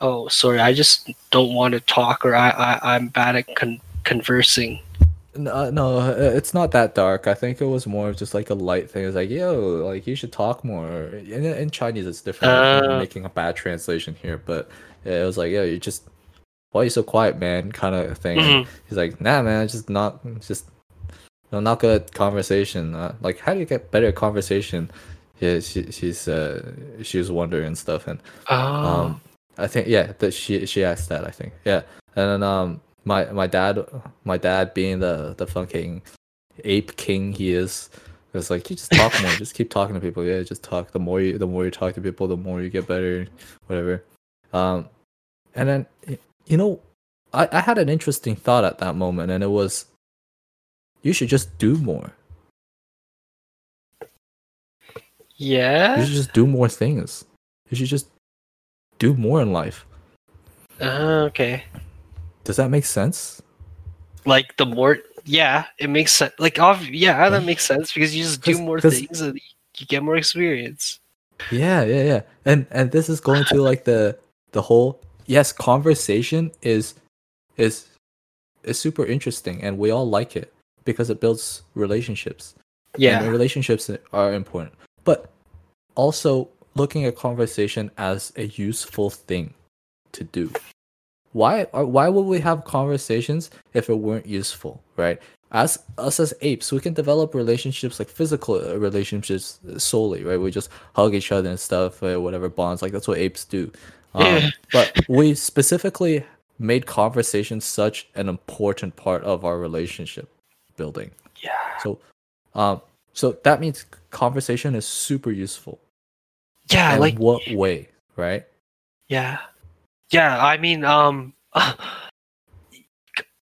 Speaker 1: "Oh, sorry, I just don't want to talk," or "I, I I'm bad at con- conversing."
Speaker 2: No, no, uh, it's not that dark. I think it was more of just like a light thing. It's like, yo, like you should talk more. In, in Chinese, it's different. I'm
Speaker 1: Uh.
Speaker 2: making a bad translation here, but yeah, it was like, yo, you just, why are you so quiet, man? Kind of thing.
Speaker 1: Mhm.
Speaker 2: He's like, nah, man, it's just not, it's just, I'm not good at conversation. Uh, like, how do you get better at conversation? Yeah, she, she's, uh, she was wondering and stuff, and
Speaker 1: Oh,
Speaker 2: um, I think yeah, that she she asked that. I think yeah, and then um, my my dad, my dad being the the fucking ape king he is, was like you just talk more, just keep talking to people. Yeah, just talk. The more you the more you talk to people, the more you get better. Whatever. Um, and then you know, I I had an interesting thought at that moment, and it was, you should just do more.
Speaker 1: yeah.
Speaker 2: You should just do more things. You should just do more in life.
Speaker 1: Uh, okay.
Speaker 2: Does that make sense?
Speaker 1: like the more yeah it makes sense like obv- yeah that makes sense because you just do more things and you get more experience
Speaker 2: Yeah, yeah, yeah. And and this is going to like the the whole yes, conversation is is is super interesting and we all like it because it builds relationships.
Speaker 1: yeah
Speaker 2: And relationships are important. But also looking at conversation as a useful thing to do. Why are, why would we have conversations if it weren't useful, right? As us as apes, we can develop relationships like physical uh, relationships solely, right? We just hug each other and stuff, uh, whatever bonds. Like that's what apes do. Um, But we specifically made conversation such an important part of our relationship building.
Speaker 1: yeah
Speaker 2: So, um, so that means conversation is super useful.
Speaker 1: yeah
Speaker 2: and
Speaker 1: like
Speaker 2: what way, right?
Speaker 1: yeah yeah i mean um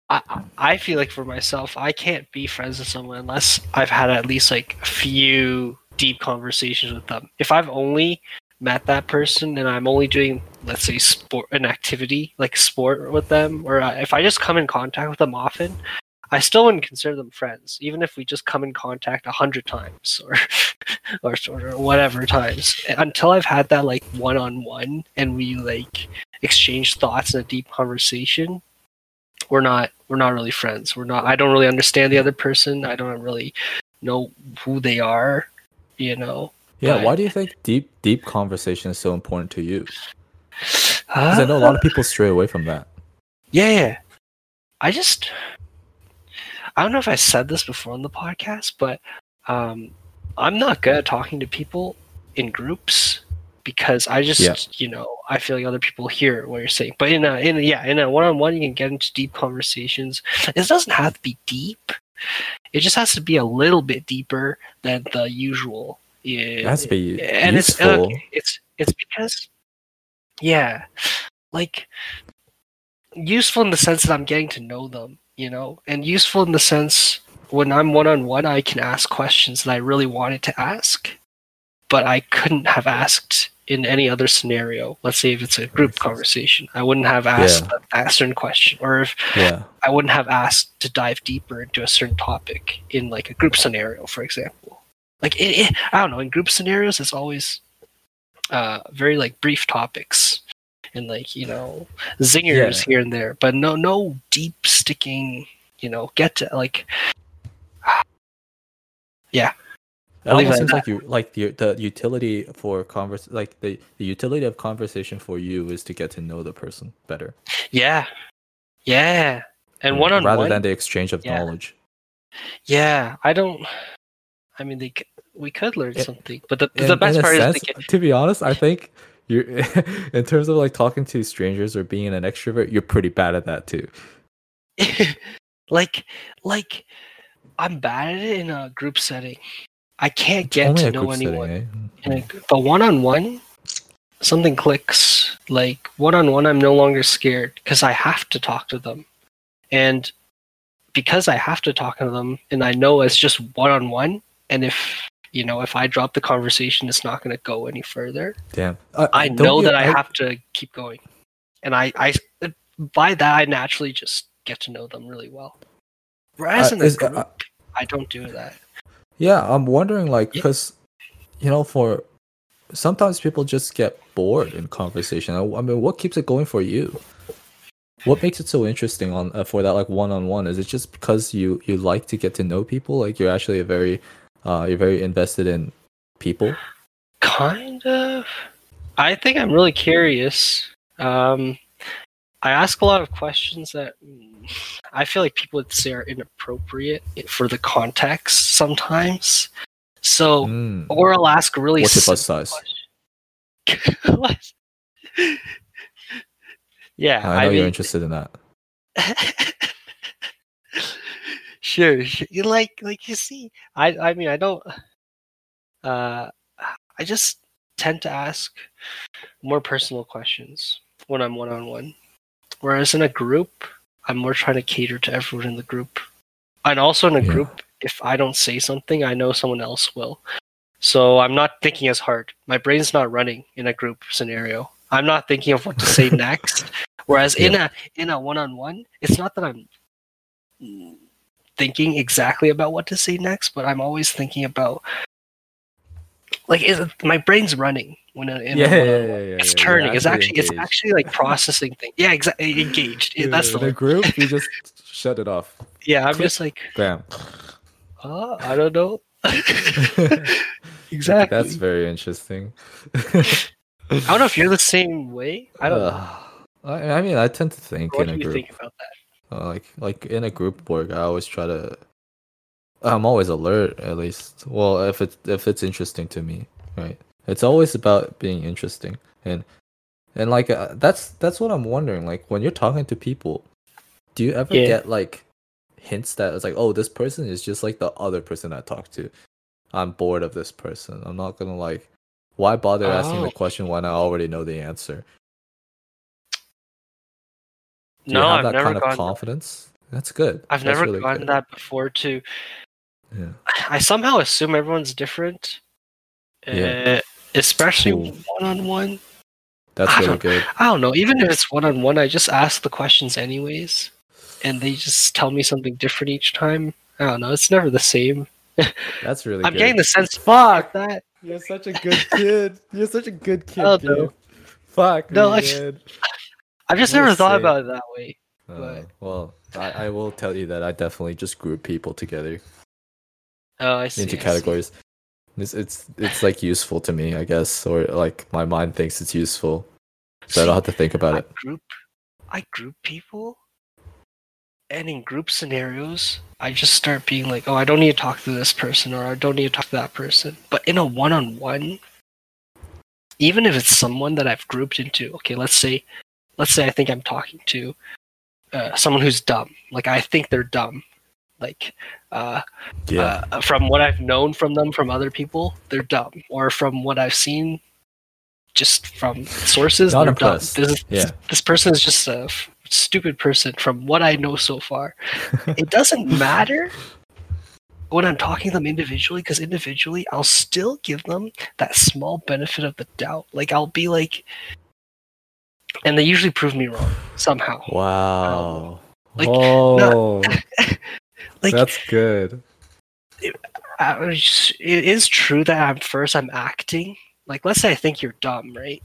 Speaker 1: I, I feel like for myself i can't be friends with someone unless i've had at least like a few deep conversations with them. If i've only met that person and i'm only doing let's say sport an activity like sport with them or if i just come in contact with them often i still wouldn't consider them friends even if we just come in contact a hundred times or or sort of whatever times until i've had that like one-on-one and we like exchange thoughts in a deep conversation we're not we're not really friends we're not i don't really understand the other person i don't really know who they are you know
Speaker 2: Yeah.
Speaker 1: Right.
Speaker 2: Why do you think deep, deep conversation is so important to you? Because I know a uh, lot of people stray away from that.
Speaker 1: Yeah, yeah. I just I don't know if I said this before on the podcast, but um I'm not good at talking to people in groups because I just
Speaker 2: Yeah.
Speaker 1: you know, I feel like other people hear what you're saying. But in a in a, yeah, in a one on one you can get into deep conversations. It doesn't have to be deep. It just has to be a little bit deeper than the usual.
Speaker 2: It has to be
Speaker 1: and it's
Speaker 2: useful.
Speaker 1: okay, it's it's because yeah like useful in the sense that i'm getting to know them you know and useful in the sense when i'm one-on-one i can ask questions that i really wanted to ask but i couldn't have asked in any other scenario let's say if it's a group conversation i wouldn't have asked that, that certain question or if
Speaker 2: yeah.
Speaker 1: I wouldn't have asked to dive deeper into a certain topic in like a group scenario, for example. Like it, it I don't know, in group scenarios, it's always uh, very like brief topics and like you know zingers
Speaker 2: Yeah.
Speaker 1: here and there, but no no deep sticking. You know, get to like
Speaker 2: It
Speaker 1: I'll
Speaker 2: almost seems like you like the the utility for converse like the, the utility of conversation for you is to get to know the person better.
Speaker 1: yeah, yeah, and one on
Speaker 2: rather than the exchange of
Speaker 1: yeah.
Speaker 2: knowledge.
Speaker 1: yeah, I don't. I mean, they we could learn
Speaker 2: In-
Speaker 1: something, but the,
Speaker 2: In-
Speaker 1: the best part
Speaker 2: sense,
Speaker 1: is get,
Speaker 2: to be honest, I think you're in terms of like talking to strangers or being an extrovert, you're pretty bad at that too.
Speaker 1: like like I'm bad at it in a group setting. I can't
Speaker 2: It's
Speaker 1: get to know anyone.
Speaker 2: setting, eh?
Speaker 1: A, but one on one, something clicks. Like one on one, I'm no longer scared because I have to talk to them, and because I have to talk to them, and I know it's just one on one, and if you know if I drop the conversation, it's not going to go any further.
Speaker 2: Damn.
Speaker 1: I know
Speaker 2: you-
Speaker 1: that I have to keep going, and I, I by that I naturally just get to know them really well. Whereas
Speaker 2: Uh,
Speaker 1: in a
Speaker 2: is-
Speaker 1: group,
Speaker 2: uh,
Speaker 1: I don't do that.
Speaker 2: Yeah, I'm wondering, like,
Speaker 1: Yeah.
Speaker 2: because you know, for sometimes people just get bored in conversation. I, I mean, what keeps it going for you? What makes it so interesting on uh, for that like one on one? Is it just because you you like to get to know people? Like you're actually a very uh you're very invested in people.
Speaker 1: Kind of. I think I'm really curious. Um, I ask a lot of questions that mm, I feel like people would say are inappropriate for the context sometimes. So,
Speaker 2: Mm.
Speaker 1: or I'll ask really.
Speaker 2: What's your bust size?
Speaker 1: Yeah,
Speaker 2: I know
Speaker 1: I
Speaker 2: you're interested in that.
Speaker 1: sure, sure. You like, like you see, I, I mean, I don't. Uh, I just tend to ask more personal questions when I'm one on one, whereas in a group, I'm more trying to cater to everyone in the group, and also in a
Speaker 2: Yeah.
Speaker 1: group, if I don't say something, I know someone else will. So I'm not thinking as hard. My brain's not running in a group scenario. I'm not thinking of what to say next. Whereas in a in a one on one, it's not that I'm thinking exactly about what to say next, but I'm always thinking about like is it, my brain's running when
Speaker 2: Yeah, yeah, yeah, yeah,
Speaker 1: It's
Speaker 2: yeah,
Speaker 1: turning. It's
Speaker 2: actually
Speaker 1: actually it's actually like processing things. Yeah, exactly. Engaged. That's the word.
Speaker 2: group. You just shut it off.
Speaker 1: Yeah, I'm
Speaker 2: click.
Speaker 1: just like,
Speaker 2: Bam.
Speaker 1: huh? I don't know. exactly.
Speaker 2: That's very interesting.
Speaker 1: I don't know if you're the same way. I don't know.
Speaker 2: Uh, I, I mean, I tend to think
Speaker 1: What
Speaker 2: in
Speaker 1: do
Speaker 2: a
Speaker 1: you
Speaker 2: group.
Speaker 1: think about that?
Speaker 2: Uh, like like in a group work, I always try to. I'm always alert, at least. Well, if it's if it's interesting to me, right? It's always about being interesting, and and like uh, that's that's what I'm wondering. Like when you're talking to people, do you ever
Speaker 1: Yeah.
Speaker 2: get like hints that it's like, oh, this person is just like the other person I talked to. I'm bored of this person. I'm not gonna like. Why bother asking
Speaker 1: Oh.
Speaker 2: the question when I already know the answer? Do
Speaker 1: no,
Speaker 2: you have
Speaker 1: I've
Speaker 2: that
Speaker 1: never
Speaker 2: kind of
Speaker 1: gotten.
Speaker 2: confidence? That's good.
Speaker 1: I've
Speaker 2: That's
Speaker 1: never
Speaker 2: really
Speaker 1: gotten
Speaker 2: good.
Speaker 1: that before. too.
Speaker 2: Yeah.
Speaker 1: I somehow assume everyone's different.
Speaker 2: Yeah.
Speaker 1: Uh, especially one on one.
Speaker 2: That's
Speaker 1: I
Speaker 2: really good.
Speaker 1: I don't know. Even if it's one on one, I just ask the questions anyways, and they just tell me something different each time. I don't know. It's never the same.
Speaker 2: That's really
Speaker 1: I'm
Speaker 2: good.
Speaker 1: getting the sense.
Speaker 2: Fuck!
Speaker 1: that.
Speaker 2: You're such a good kid. You're such a good kid. Dude.
Speaker 1: no.
Speaker 2: Fuck.
Speaker 1: No,
Speaker 2: me,
Speaker 1: I-
Speaker 2: man.
Speaker 1: I've just never thought about it that way.
Speaker 2: Uh,
Speaker 1: but-
Speaker 2: well, I, I will tell you that I definitely just group people together
Speaker 1: Oh, I see.
Speaker 2: into
Speaker 1: I see.
Speaker 2: categories. It's, it's it's like useful to me, I guess, or like my mind thinks it's useful, so I don't have to think about
Speaker 1: I
Speaker 2: it.
Speaker 1: group I group people and in group scenarios I just start being like, oh I don't need to talk to this person or I don't need to talk to that person. But in a one on one, even if it's someone that I've grouped into, okay, let's say let's say I think I'm talking to uh, someone who's dumb. Like I think they're dumb. Like uh
Speaker 2: Yeah.
Speaker 1: uh, from what I've known from them from other people, they're dumb. Or from what I've seen, just from sources,
Speaker 2: Not
Speaker 1: they're dumb. This,
Speaker 2: Yeah.
Speaker 1: this person is just a f- stupid person. From what I know so far, it doesn't matter when I'm talking to them individually, because individually, I'll still give them that small benefit of the doubt. Like I'll be like, and they usually prove me wrong somehow.
Speaker 2: Wow.
Speaker 1: Um, like,
Speaker 2: oh,
Speaker 1: Like
Speaker 2: that's good.
Speaker 1: I was- it is true that at first I'm acting. Like, let's say I think you're dumb, right?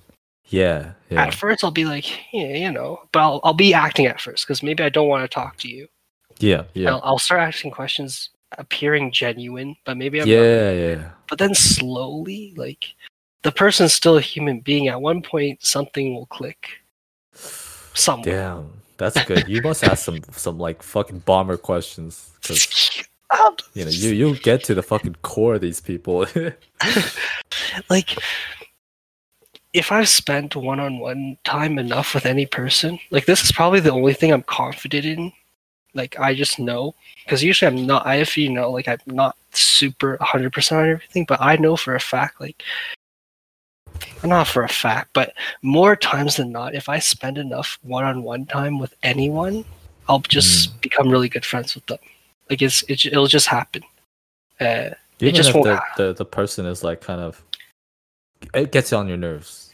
Speaker 2: Yeah, yeah,
Speaker 1: At first, I'll be like, yeah, you know, but I'll, I'll be acting at first because maybe I don't want to talk to you.
Speaker 2: yeah, yeah,
Speaker 1: I'll, I'll start asking questions appearing genuine, but maybe I'm not.
Speaker 2: yeah, yeah.
Speaker 1: But then slowly, like, the person's still a human being. At one point, something will click. Somewhere.
Speaker 2: Damn, that's good. You must ask some some like fucking bomber questions because
Speaker 1: um,
Speaker 2: you know, you you get to the fucking core of these people.
Speaker 1: like if I've spent one-on-one time enough with any person, like this is probably the only thing I'm confident in. Like I just know because usually I'm not. I if you know, like I'm not super 100 percent on everything, but I know for a fact, like not for a fact, but more times than not, if I spend enough one-on-one time with anyone, I'll just become really good friends with them. Like it's it, it'll just happen. Uh,
Speaker 2: Even
Speaker 1: just
Speaker 2: if
Speaker 1: won't
Speaker 2: the,
Speaker 1: happen.
Speaker 2: the the person is like kind of, it gets on your nerves.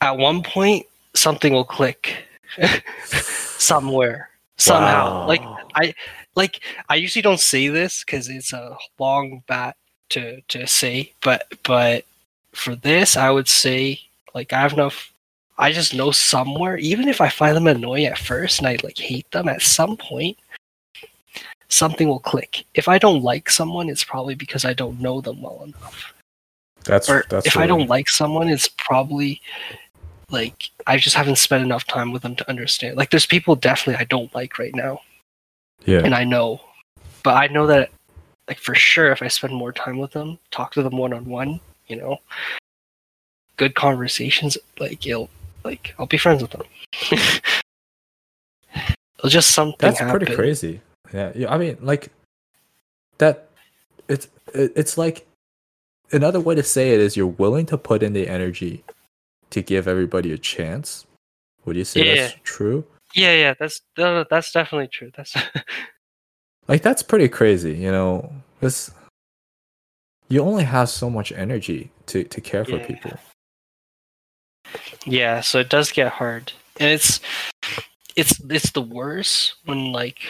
Speaker 1: at one point, something will click somewhere somehow. Like
Speaker 2: I
Speaker 1: like I usually don't say this because it's a long bat to to say, but but for this, I would say like I have enough. I just know somewhere, even if I find them annoying at first and I like hate them, at some point, something will click. If I don't like someone, it's probably because I don't know them well enough.
Speaker 2: that's
Speaker 1: Or
Speaker 2: that's
Speaker 1: if I don't like someone, it's probably like I just haven't spent enough time with them to understand. Like there's people definitely I don't like right now
Speaker 2: yeah
Speaker 1: and I know, but I know that like for sure if I spend more time with them, talk to them one on one, you know, good conversations, like it'll like I'll be friends with them. it'll just something.
Speaker 2: That's
Speaker 1: happen.
Speaker 2: pretty crazy. Yeah, yeah. I mean, like that. It's it's like another way to say it is you're willing to put in the energy to give everybody a chance. Would you say that's
Speaker 1: Yeah.
Speaker 2: true?
Speaker 1: Yeah, yeah, that's that's definitely true. That's
Speaker 2: Like that's pretty crazy. You know, this you only have so much energy to to care for
Speaker 1: Yeah.
Speaker 2: people.
Speaker 1: yeah. So it does get hard, and it's it's it's the worst when like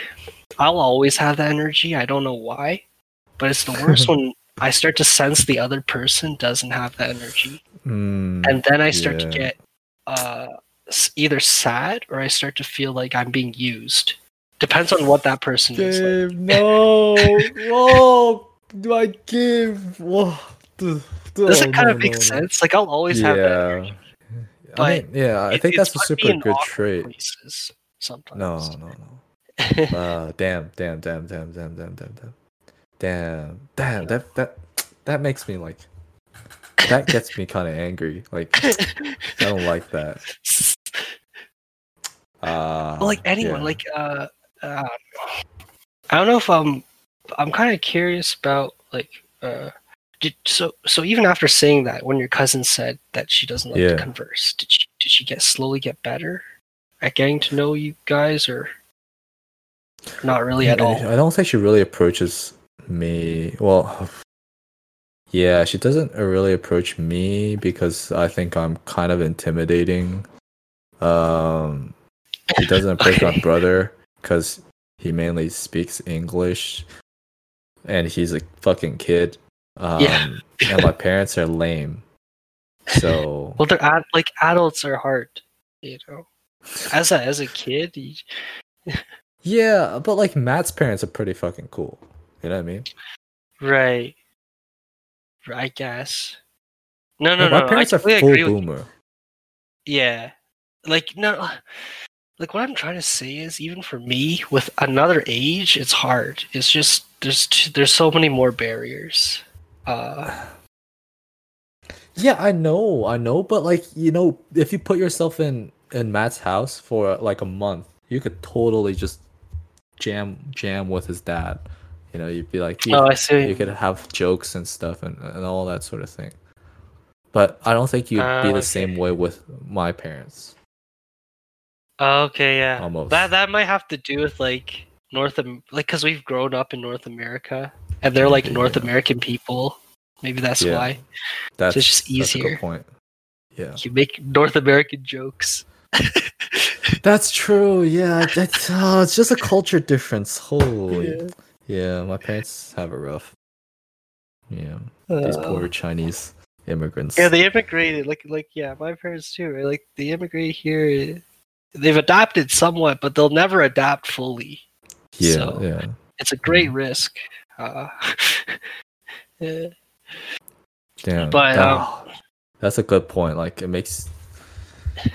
Speaker 1: I'll always have that energy. I don't know why, but it's the worst when I start to sense the other person doesn't have that energy.
Speaker 2: Mm,
Speaker 1: and then I start to get uh, either sad or I start to feel like I'm being used. Depends on what that person is. Like,
Speaker 2: no, whoa, do I give? Whoa,
Speaker 1: does
Speaker 2: Oh,
Speaker 1: it kind of make sense? Like I'll always have that.
Speaker 2: Yeah. I mean, yeah, I
Speaker 1: It-
Speaker 2: think that's a super good trait.
Speaker 1: Places sometimes.
Speaker 2: No, no, no. Uh, damn, damn, damn, damn, damn, damn, damn, damn, damn, damn. That that that makes me like. That gets me kind of angry. Like I don't like that. Uh,
Speaker 1: Well, like anyone,
Speaker 2: yeah.
Speaker 1: like uh, uh, I don't know if I'm. I'm kind of curious about like uh, did so so even after saying that, when your cousin said that she doesn't like
Speaker 2: Yeah.
Speaker 1: to converse, did she did she get slowly get better at getting to know you guys, or not really at
Speaker 2: I-
Speaker 1: all?
Speaker 2: I don't think she really approaches me. Well, yeah, she doesn't really approach me because I think I'm kind of intimidating. Um, she doesn't approach my brother because he mainly speaks English, and he's a fucking kid. Um,
Speaker 1: Yeah.
Speaker 2: and my parents are lame. So
Speaker 1: Well, they're ad- like adults are hard, you know. As a as a kid, you,
Speaker 2: yeah, but like Matt's parents are pretty fucking cool. You know what I mean?
Speaker 1: right? I guess. No, no,
Speaker 2: my
Speaker 1: no.
Speaker 2: parents
Speaker 1: I
Speaker 2: are full
Speaker 1: agree with you.
Speaker 2: boomer.
Speaker 1: Yeah. Like no like what I'm trying to say is even for me with another age it's hard. It's just there's t- there's so many more barriers. Uh
Speaker 2: Yeah, I know, I know, but like you know, if you put yourself in in Matt's house for like a month, you could totally just jam jam with his dad. You know, you'd be like, you,
Speaker 1: oh, I see.
Speaker 2: you could have jokes and stuff and, and all that sort of thing. But I don't think you'd
Speaker 1: Ah,
Speaker 2: be the
Speaker 1: okay.
Speaker 2: same way with my parents.
Speaker 1: Okay, yeah.
Speaker 2: Almost.
Speaker 1: That that might have to do with like North Am- like cuz we've grown up in North America and they're like North
Speaker 2: Yeah.
Speaker 1: American people. Maybe that's
Speaker 2: Yeah.
Speaker 1: why.
Speaker 2: That's
Speaker 1: it's just
Speaker 2: That's a
Speaker 1: easier.
Speaker 2: good point. Yeah,
Speaker 1: You make North American jokes.
Speaker 2: that's true. Yeah, that's oh, it's just a culture difference. Holy,
Speaker 1: Yeah.
Speaker 2: yeah. My parents have it rough. Yeah. these
Speaker 1: Uh,
Speaker 2: poor Chinese immigrants.
Speaker 1: Yeah, they immigrated. Like, like yeah, my parents too. Right? Like they immigrate here. They've adapted somewhat, but they'll never adapt fully.
Speaker 2: yeah,
Speaker 1: so-
Speaker 2: yeah.
Speaker 1: It's a great
Speaker 2: Mm-hmm.
Speaker 1: risk. Uh, yeah.
Speaker 2: Damn.
Speaker 1: But, um,
Speaker 2: that's a good point. Like it makes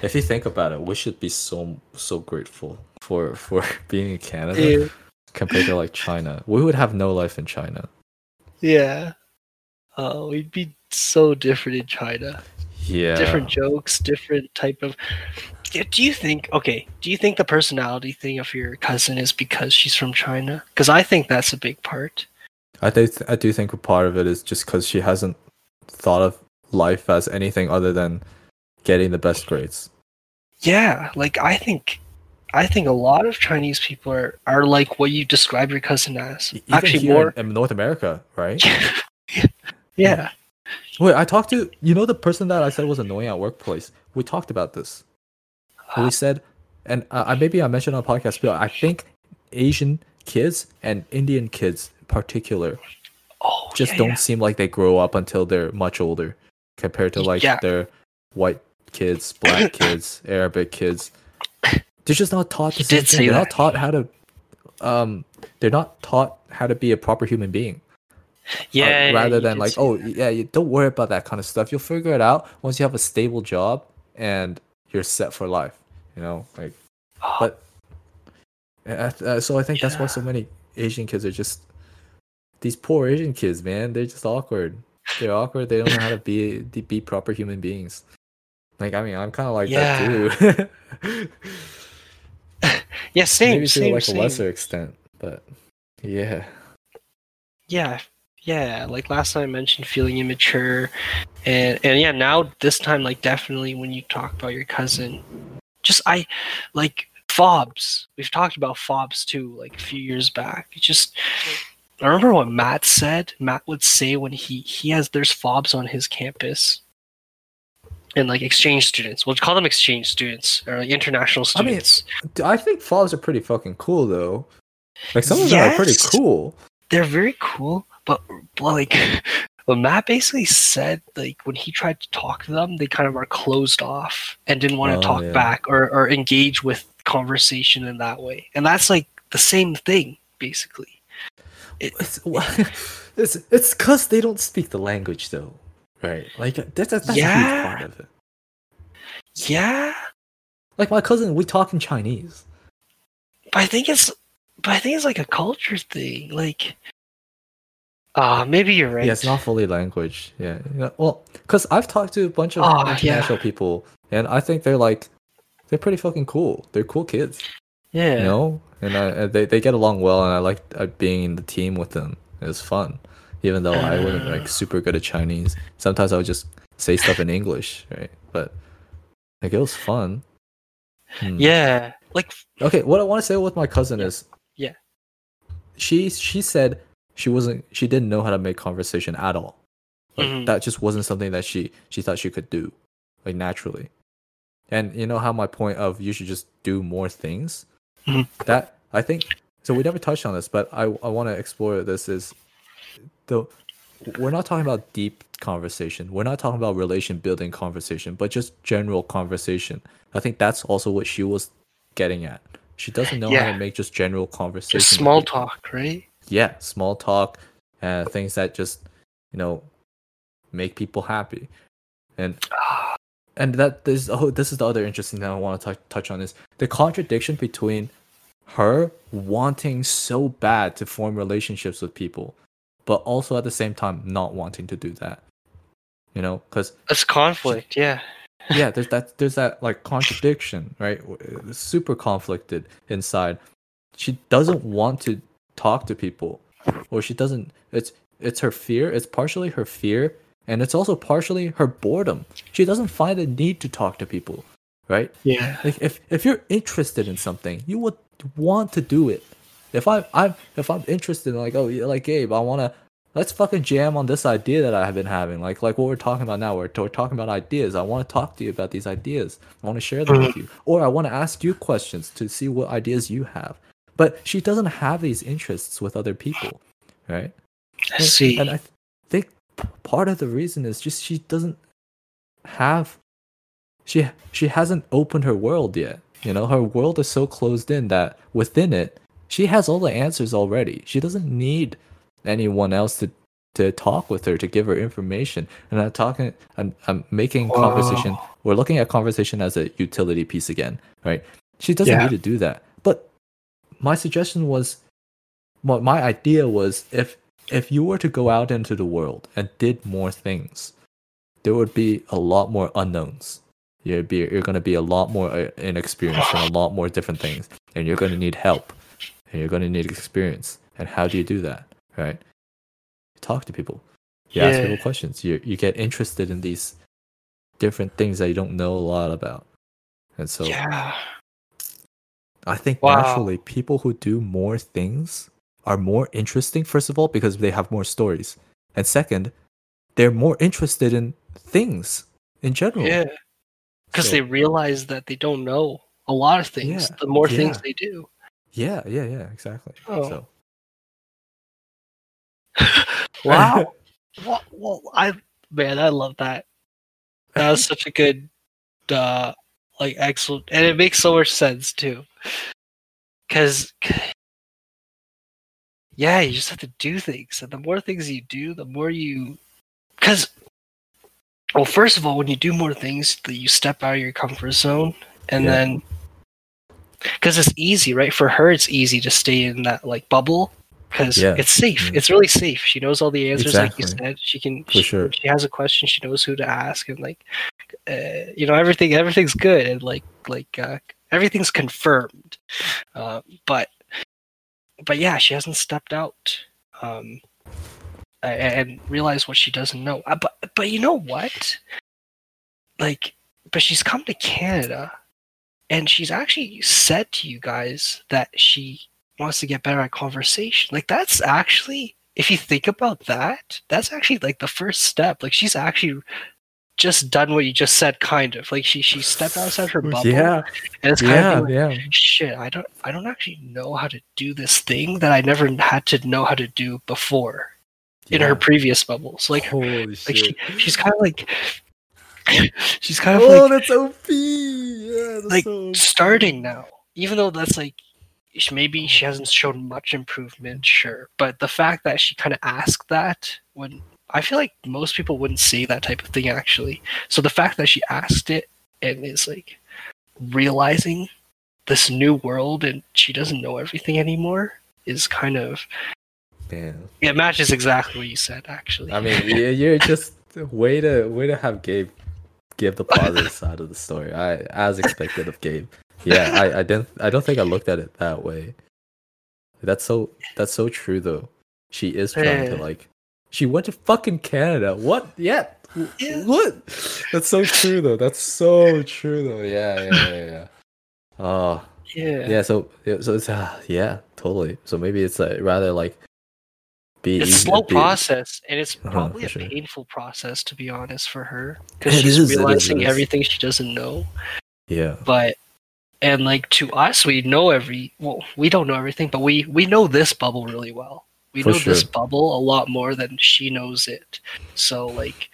Speaker 2: if you think about it, we should be so so grateful for for being in Canada
Speaker 1: yeah,
Speaker 2: compared to like China. We would have no life in China.
Speaker 1: yeah. Uh, we'd be so different in China.
Speaker 2: Yeah.
Speaker 1: Different jokes, different type of. Yeah, Do you think? Okay, do you think the personality thing of your cousin is because she's from China? Because I think that's a big part.
Speaker 2: I do th- I do think a part of it is just because she hasn't thought of life as anything other than getting the best grades.
Speaker 1: Yeah, like I think I think a lot of Chinese people are, are like what you describe your cousin as.
Speaker 2: Even
Speaker 1: Actually more
Speaker 2: in, in North America, right?
Speaker 1: Yeah.
Speaker 2: Wait, I talked to you know the person that I said was annoying at workplace. We talked about this. We said, and uh, I maybe I mentioned on podcast, but I think Asian kids and Indian kids in particular
Speaker 1: Oh,
Speaker 2: just
Speaker 1: yeah,
Speaker 2: don't
Speaker 1: yeah.
Speaker 2: seem like they grow up until they're much older compared to like
Speaker 1: Yeah.
Speaker 2: their white kids, black kids, Arabic kids. They're just not taught the
Speaker 1: He
Speaker 2: same
Speaker 1: did
Speaker 2: thing. They're not taught how to um they're not taught how to be a proper human being. Uh,
Speaker 1: Yeah.
Speaker 2: rather than like, oh
Speaker 1: that.
Speaker 2: yeah, you don't worry about that kind of stuff. You'll figure it out once you have a stable job and you're set for life. You know, like
Speaker 1: Oh,
Speaker 2: but uh, so I think that's why so many Asian kids are just these poor Asian kids, man. They're just awkward. They're awkward. They don't know how to be be proper human beings. Like I mean, I'm kind of like that too.
Speaker 1: yeah, same,
Speaker 2: Maybe to
Speaker 1: same,
Speaker 2: like
Speaker 1: same.
Speaker 2: a lesser extent, but yeah.
Speaker 1: Yeah, yeah. Like last time I mentioned feeling immature, and and yeah, now this time like definitely when you talk about your cousin, just I like fobs. We've talked about fobs too, like a few years back. It just I remember what Matt said. Matt would say when he he has there's fobs on his campus. And like exchange students, we'll call them exchange students or like international students
Speaker 2: I mean, I think fobs are pretty fucking cool though. Like some of them are pretty cool.
Speaker 1: they're very cool, but but, like what Matt basically said, like when he tried to talk to them, they kind of are closed off and didn't want to
Speaker 2: Oh,
Speaker 1: talk
Speaker 2: yeah.
Speaker 1: back or, or engage with conversation in that way. And that's like the same thing, basically. It,
Speaker 2: It's it's it's cause they don't speak the language though, right? Like that's that's, that's a
Speaker 1: Yeah.
Speaker 2: huge part of it.
Speaker 1: yeah,
Speaker 2: Like my cousin, we talk in Chinese.
Speaker 1: but I think it's but I think it's like a culture thing. Like ah, maybe you're right.
Speaker 2: Yeah, it's not fully language. Yeah, know, well, because I've talked to a bunch of
Speaker 1: Oh, yeah.
Speaker 2: international people, and I think they're like they're pretty fucking cool. They're cool kids,
Speaker 1: yeah.
Speaker 2: you know, and I, they they get along well, and I like uh, being in the team with them. It was fun, even though I wasn't like super good at Chinese. Sometimes I would just say stuff in English, right? But like it was fun. Hmm.
Speaker 1: Yeah. Like
Speaker 2: Okay, what I want to say with my cousin is,
Speaker 1: Yeah.
Speaker 2: she she said she wasn't she didn't know how to make conversation at all. Like
Speaker 1: Mhm.
Speaker 2: that just wasn't something that she she thought she could do, like naturally. And you know how my point of you should just do more things.
Speaker 1: Mhm.
Speaker 2: That I think so. We never touched on this, but I I want to explore this. Is the we're not talking about deep conversation. We're not talking about relation building conversation, but just general conversation. I think that's also what she was getting at. She doesn't know how to make just general conversation.
Speaker 1: just small talk, right?
Speaker 2: Yeah, small talk, uh, things that just you know make people happy, and and that this oh this is the other interesting thing I want to touch touch on is the contradiction between her wanting so bad to form relationships with people, but also at the same time not wanting to do that. You know, because
Speaker 1: That's conflict, yeah.
Speaker 2: yeah, there's that there's that like contradiction, right? It's Super conflicted inside. She doesn't want to talk to people, or she doesn't. It's it's her fear. It's partially her fear, and it's also partially her boredom. She doesn't find a need to talk to people, right?
Speaker 1: Yeah.
Speaker 2: Like if if you're interested in something, you would want to do it. If I I'm if I'm interested in like oh yeah, like Gabe, I wanna let's fucking jam on this idea that I've been having. Like like what we're talking about now. We're, we're talking about ideas. I want to talk to you about these ideas. I want to share them with mm-hmm. you, or I want to ask you questions to see what ideas you have. But she doesn't have these interests with other people, right?
Speaker 1: I
Speaker 2: And-
Speaker 1: see.
Speaker 2: And I th- think part of the reason is just she doesn't have she she hasn't opened her world yet. You know, her world is so closed in that within it, she has all the answers already. She doesn't need anyone else to to talk with her to give her information. And I'm talking I'm I'm making conversation
Speaker 1: Wow.
Speaker 2: we're looking at conversation as a utility piece again, right? She doesn't
Speaker 1: Yeah.
Speaker 2: need to do that. My suggestion was my, my idea was if if you were to go out into the world and did more things, there would be a lot more unknowns. You'd be you're going to be a lot more uh, inexperienced in a lot more different things, and you're going to need help, and you're going to need experience. And how do you do that, right? You talk to people. You ask
Speaker 1: Yeah.
Speaker 2: people questions. You you get interested in these different things that you don't know a lot about. And so
Speaker 1: yeah.
Speaker 2: I think
Speaker 1: Wow.
Speaker 2: naturally people who do more things are more interesting, first of all, because they have more stories. And second, they're more interested in things in general.
Speaker 1: Yeah. Because
Speaker 2: So-
Speaker 1: they realize that they don't know a lot of things.
Speaker 2: Yeah,
Speaker 1: The more things they do.
Speaker 2: Yeah, yeah, yeah, exactly.
Speaker 1: Oh.
Speaker 2: So
Speaker 1: Wow. well, well, I man, I love that. That was such a good, uh, like excellent, and it makes so much sense too. Cause, yeah, you just have to do things, and the more things you do, the more you, cause, well, first of all, when you do more things, that you step out of your comfort zone, and
Speaker 2: Yeah.
Speaker 1: then, because it's easy, right? For her, it's easy to stay in that like bubble because
Speaker 2: Yeah.
Speaker 1: it's safe.
Speaker 2: Mhm.
Speaker 1: It's really safe. She knows all the answers, like you said. She can.
Speaker 2: For
Speaker 1: she,
Speaker 2: sure.
Speaker 1: She has a question. She knows who to ask, and like, uh, you know, everything. Everything's good, and like, like uh, everything's confirmed. Uh, but, but yeah, she hasn't stepped out. Um, a- and realized what she doesn't know. Uh, but, but you know what? Like, but she's come to Canada, and she's actually said to you guys that she wants to get better at conversation. Like that's actually if you think about that, that's actually like the first step. Like she's actually just done what you just said kind of. Like she she stepped outside her bubble
Speaker 2: yeah,
Speaker 1: and it's kind
Speaker 2: yeah,
Speaker 1: of like,
Speaker 2: yeah.
Speaker 1: shit, I don't I don't actually know how to do this thing that I never had to know how to do before in her previous bubbles. Like
Speaker 2: Holy
Speaker 1: like
Speaker 2: shit.
Speaker 1: she she's kind of like she's kind of
Speaker 2: oh,
Speaker 1: like
Speaker 2: that's OP. Yeah, that's
Speaker 1: like,
Speaker 2: so
Speaker 1: starting now even though that's like maybe she hasn't shown much improvement sure but the fact that she kind of asked that when i feel like most people wouldn't say that type of thing actually so the fact that she asked it and is like realizing this new world and she doesn't know everything anymore is kind of
Speaker 2: yeah.
Speaker 1: it matches exactly what you said actually
Speaker 2: I mean, you- you're just way to way to have Gabe give the positive side of the story. I as expected of Gabe. Yeah, I I didn't I don't think I looked at it that way. That's so that's so true though. She is trying to like. She went to fucking Canada. What? Yeah. What? That's so true though. That's so true though. Yeah, yeah, yeah, yeah. Oh,
Speaker 1: yeah
Speaker 2: yeah. So, so it's uh, yeah, totally. So maybe it's uh, rather like be
Speaker 1: it's a slow
Speaker 2: be-
Speaker 1: process and it's
Speaker 2: Uh-huh,
Speaker 1: a
Speaker 2: sure.
Speaker 1: painful process to be honest for her because she's
Speaker 2: is, it is, it
Speaker 1: realizing everything she doesn't know
Speaker 2: Yeah.
Speaker 1: but and like to us we know every well we don't know everything but we we know this bubble really well we
Speaker 2: For
Speaker 1: know this bubble a lot more than she knows it so like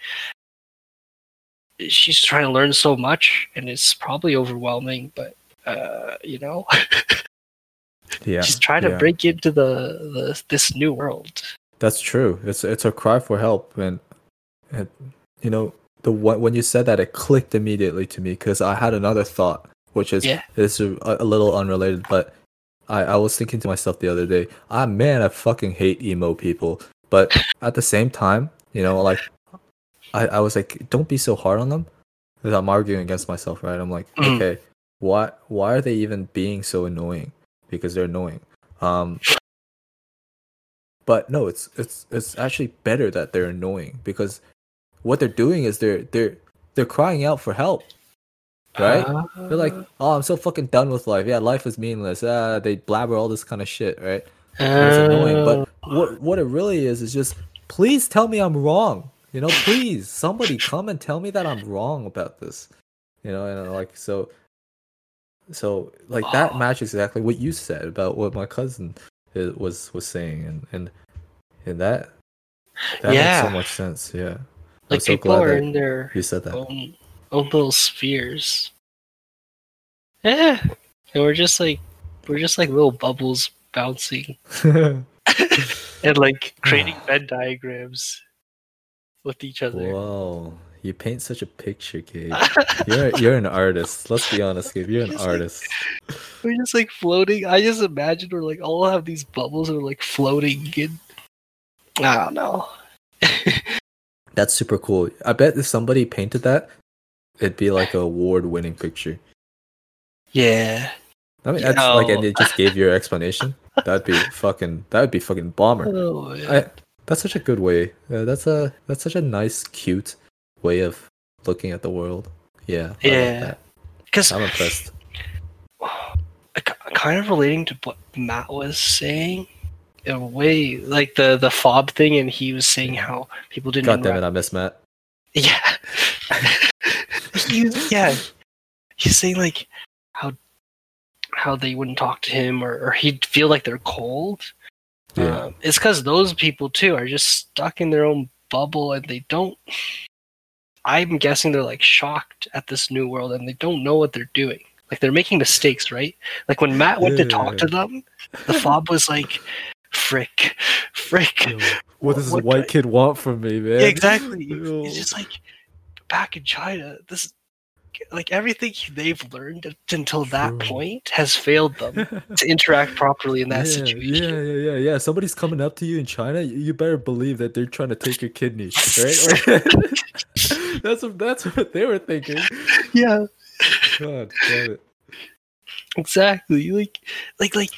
Speaker 1: she's trying to learn so much and it's probably overwhelming but uh you know
Speaker 2: Yeah.
Speaker 1: she's trying to
Speaker 2: yeah.
Speaker 1: break into the, the this new world
Speaker 2: That's true. It's it's a cry for help, and and you know the when you said that it clicked immediately to me because I had another thought, which is
Speaker 1: Yeah.
Speaker 2: is a, a little unrelated, but I I was thinking to myself the other day, ah man, I fucking hate emo people, but at the same time, you know, like I I was like, don't be so hard on them, because I'm arguing against myself, right? I'm like,
Speaker 1: Mm.
Speaker 2: okay, why why are they even being so annoying? Because they're annoying. Um, but no, it's it's it's actually better that they're annoying because what they're doing is they're they're they're crying out for help. Right? They're like, oh, I'm so fucking done with life. Yeah, life is meaningless. Ah, they blabber all this kind of shit, right? And it's annoying. But what what it really is is just, please tell me I'm wrong. You know, please somebody come and tell me that I'm wrong about this. You know, and uh, like so, so like that
Speaker 1: Oh.
Speaker 2: matches exactly what you said about what my cousin i- was was saying, and and and that that makes
Speaker 1: Yeah.
Speaker 2: so much sense. Yeah,
Speaker 1: like
Speaker 2: I'm so
Speaker 1: people
Speaker 2: glad
Speaker 1: are in their
Speaker 2: you said that.
Speaker 1: own little spheres. Yeah, and we're just like we're just like little bubbles bouncing and like creating ah. Venn diagrams with each other.
Speaker 2: Whoa, you paint such a picture, Gabe. You're you're an artist. Let's be honest, Gabe. You're an
Speaker 1: Just like-
Speaker 2: artist.
Speaker 1: we're just like floating. I just imagine we're like all have these bubbles and we're like floating in. I don't know.
Speaker 2: That's super cool. I bet if somebody painted that, it'd be like a award-winning picture.
Speaker 1: yeah.
Speaker 2: I mean, that's like, and they just gave your explanation. That'd be fucking. That would be fucking bomber.
Speaker 1: Oh, yeah.
Speaker 2: I, that's such a good way. Uh, that's a that's such a nice, cute way of looking at the world. Yeah.
Speaker 1: Yeah. Because
Speaker 2: I'm impressed.
Speaker 1: kind of relating to what Matt was saying, in a way, like the the fob thing, and he was saying how people didn't.
Speaker 2: God damn it, I miss Matt.
Speaker 1: Yeah. Yeah. He's saying like how how they wouldn't talk to him or, or he'd feel like they're cold.
Speaker 2: Yeah.
Speaker 1: Um, it's because those people too are just stuck in their own bubble and they don't. I'm guessing they're like shocked at this new world and they don't know what they're doing. Like they're making mistakes, right? Like when Matt went to talk to them, the fob was like, "Frick, frick."
Speaker 2: What does
Speaker 1: what
Speaker 2: this
Speaker 1: do
Speaker 2: white
Speaker 1: I-
Speaker 2: kid want from me, man?
Speaker 1: Yeah, exactly. It's just like back in China, this like everything they've learned until that point has failed them to interact properly in that
Speaker 2: yeah,
Speaker 1: situation.
Speaker 2: Yeah, yeah, yeah, yeah. Somebody's coming up to you in China. You you better believe that they're trying to take your kidney, right? That's what that's what they were thinking.
Speaker 1: Yeah,
Speaker 2: God damn it.
Speaker 1: exactly. Like, like, like.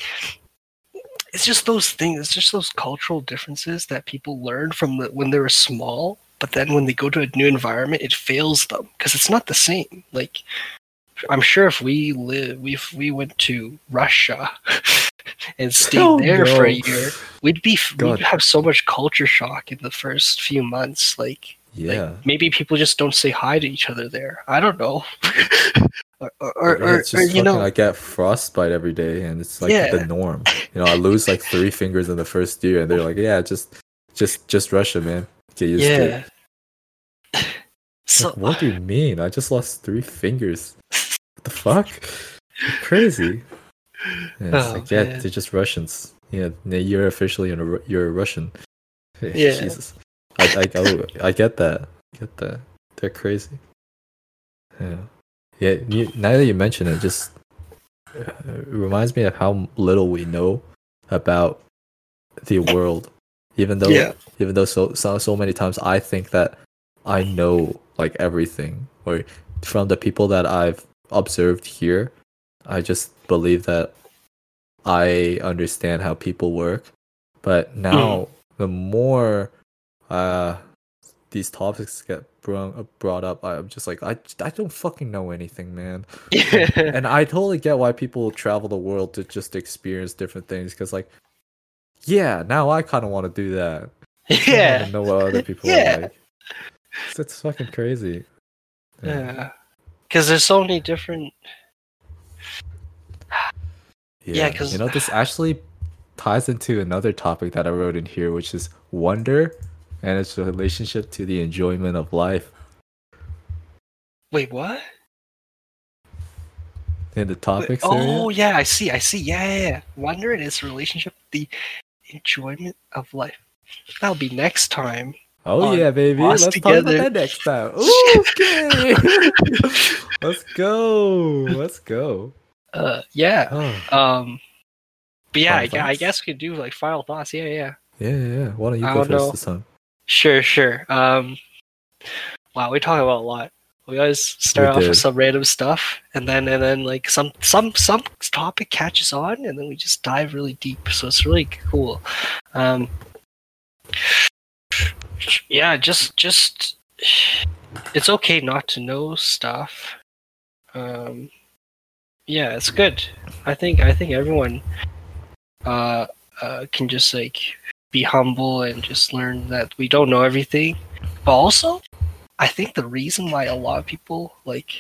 Speaker 1: It's just those things. It's just those cultural differences that people learn from the, when they were small. But then when they go to a new environment, it fails them because it's not the same. Like, I'm sure if we live, we if we went to Russia and stayed
Speaker 2: Oh,
Speaker 1: there for a year, we'd be
Speaker 2: God.
Speaker 1: we'd have so much culture shock in the first few months. Like,
Speaker 2: Yeah.
Speaker 1: like maybe people just don't say hi to each other there. I don't know. or, or, or, or,
Speaker 2: it's
Speaker 1: or,
Speaker 2: just
Speaker 1: you know,
Speaker 2: I get frostbite every day, and it's like
Speaker 1: Yeah.
Speaker 2: the norm. You know, I lose like three fingers in the first year, and they're like, "Yeah, just, just, just Russia, man. Get used to it."
Speaker 1: yeah. So
Speaker 2: Like, what do you mean? I just lost three fingers. What the fuck? You're crazy. And it's
Speaker 1: Oh,
Speaker 2: like, yeah,
Speaker 1: man.
Speaker 2: they're just Russians. Yeah, you're officially a, you're a Russian.
Speaker 1: Yeah.
Speaker 2: Jesus. I, I, I get that. I get that. They're crazy. Yeah. Yeah. You, now that you mention it, just uh, it reminds me of how little we know about the world. Even though,
Speaker 1: Yeah.
Speaker 2: even though so, so so many times I think that I know like everything, or from the people that I've observed here, I just believe that I understand how people work. But now, the more uh, these topics get brought brought up, I'm just like, I I don't fucking know anything, man.
Speaker 1: yeah.
Speaker 2: And I totally get why people travel the world to just experience different things, because like, yeah, now I kind of want to do that.
Speaker 1: Yeah.
Speaker 2: to know what other people
Speaker 1: Yeah.
Speaker 2: are like. It's, it's fucking crazy.
Speaker 1: Yeah. Because there's so many different. Yeah, 'cause-
Speaker 2: you know this actually ties into another topic that I wrote in here, which is wonder and its relationship to the enjoyment of life.
Speaker 1: Wait, what?
Speaker 2: In the
Speaker 1: Wait,
Speaker 2: topics
Speaker 1: oh,
Speaker 2: area.
Speaker 1: yeah, I see, I see. Yeah, yeah, yeah. Wonder and its relationship the enjoyment of life. That'll be next time.
Speaker 2: Oh yeah, baby. Let's talk about that next time. Okay. Let's go. Let's go.
Speaker 1: Uh, yeah.
Speaker 2: Oh,
Speaker 1: Um, but yeah, I, I guess we could do like final thoughts. Yeah, yeah.
Speaker 2: yeah, yeah, yeah. Why don't you
Speaker 1: I
Speaker 2: go
Speaker 1: don't
Speaker 2: first
Speaker 1: know.
Speaker 2: this time?
Speaker 1: Sure, sure. Um, wow, we talk about a lot. We always start
Speaker 2: We
Speaker 1: off with some random stuff, and then and then like some some some topic catches on, and then we just dive really deep. So it's really cool. Um, yeah, just just it's okay not to know stuff. Um, yeah, it's good. I think I think everyone uh, uh can just like be humble and just learn that we don't know everything. But also, I think the reason why a lot of people like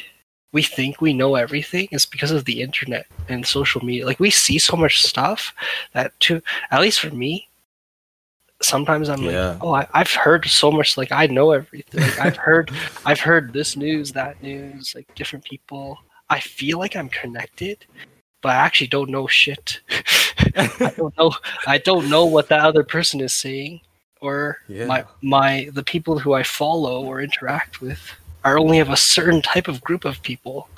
Speaker 1: we think we know everything is because of the internet and social media. Like we see so much stuff that to at least for me, sometimes I'm
Speaker 2: Yeah.
Speaker 1: like, oh, I, I've heard so much. Like I know everything. Like, I've heard, I've heard this news, that news, like different people. I feel like I'm connected, but I actually don't know shit. I don't know. I don't know what that other person is saying, or my
Speaker 2: Yeah.
Speaker 1: my the people who I follow or interact with are only of a certain type of group of people,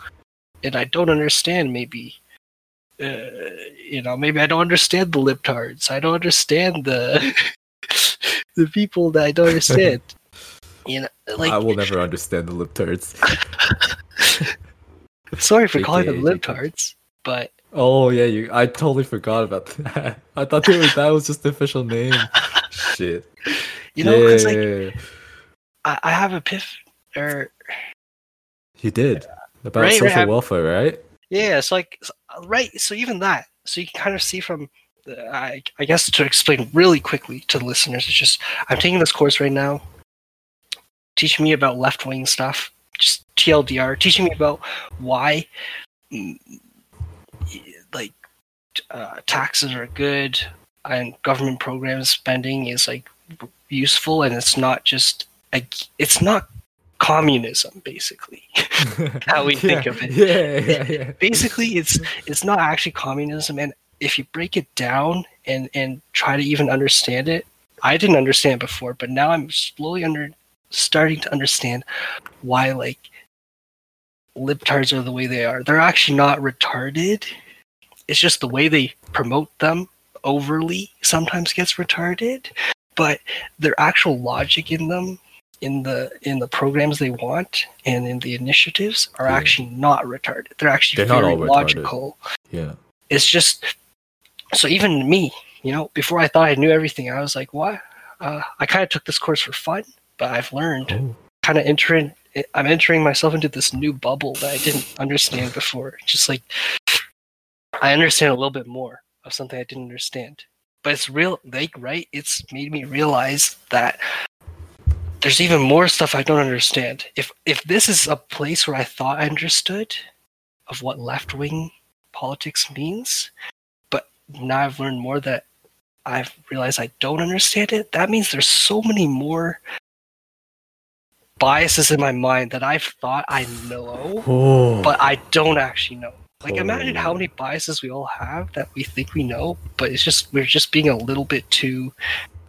Speaker 1: and I don't understand. Maybe, uh, you know, maybe I don't understand the libtards. I don't understand the the people that I don't understand. you know, like
Speaker 2: I will never understand the lip turds.
Speaker 1: sorry for calling them libtards, but
Speaker 2: Oh yeah, you. I totally forgot about that. I thought were, that was just the official name. Shit.
Speaker 1: You know, because like
Speaker 2: Yeah.
Speaker 1: I, I have a piff or
Speaker 2: you did about
Speaker 1: Right, right,
Speaker 2: social
Speaker 1: I'm-
Speaker 2: welfare, right?
Speaker 1: yeah, it's like right. So even that, so you can kind of see from. I, I guess to explain really quickly to the listeners, it's just I'm taking this course right now, teaching me about left wing stuff, just TLDR, teaching me about why, mm, like, uh, taxes are good and government program spending is like useful, and it's not just like it's not communism basically. How we think of it.
Speaker 2: Yeah, yeah, yeah.
Speaker 1: basically it's it's not actually communism and if you break it down and and try to even understand it i didn't understand before but now i'm slowly under starting to understand why like libtards are the way they are they're actually not retarded it's just the way they promote them overly sometimes gets retarded but their actual logic in them in the in the programs they want and in the initiatives are
Speaker 2: Yeah.
Speaker 1: actually not retarded. They're actually
Speaker 2: They're
Speaker 1: very logical.
Speaker 2: Yeah.
Speaker 1: it's just so even me you know before i thought i knew everything i was like what? Uh, i kind of took this course for fun but i've learned.
Speaker 2: Oh.
Speaker 1: kind of entering i'm entering myself into this new bubble that i didn't understand before. Just like i understand a little bit more of something i didn't understand. But it's real like right? It's made me realize that there's even more stuff i don't understand. If if this is a place where i thought i understood of what left-wing politics means but now i've learned more that i've realized i don't understand it that means there's so many more biases in my mind that i've thought i know
Speaker 2: Oh.
Speaker 1: but i don't actually know like imagine how many biases we all have that we think we know but it's just we're just being a little bit too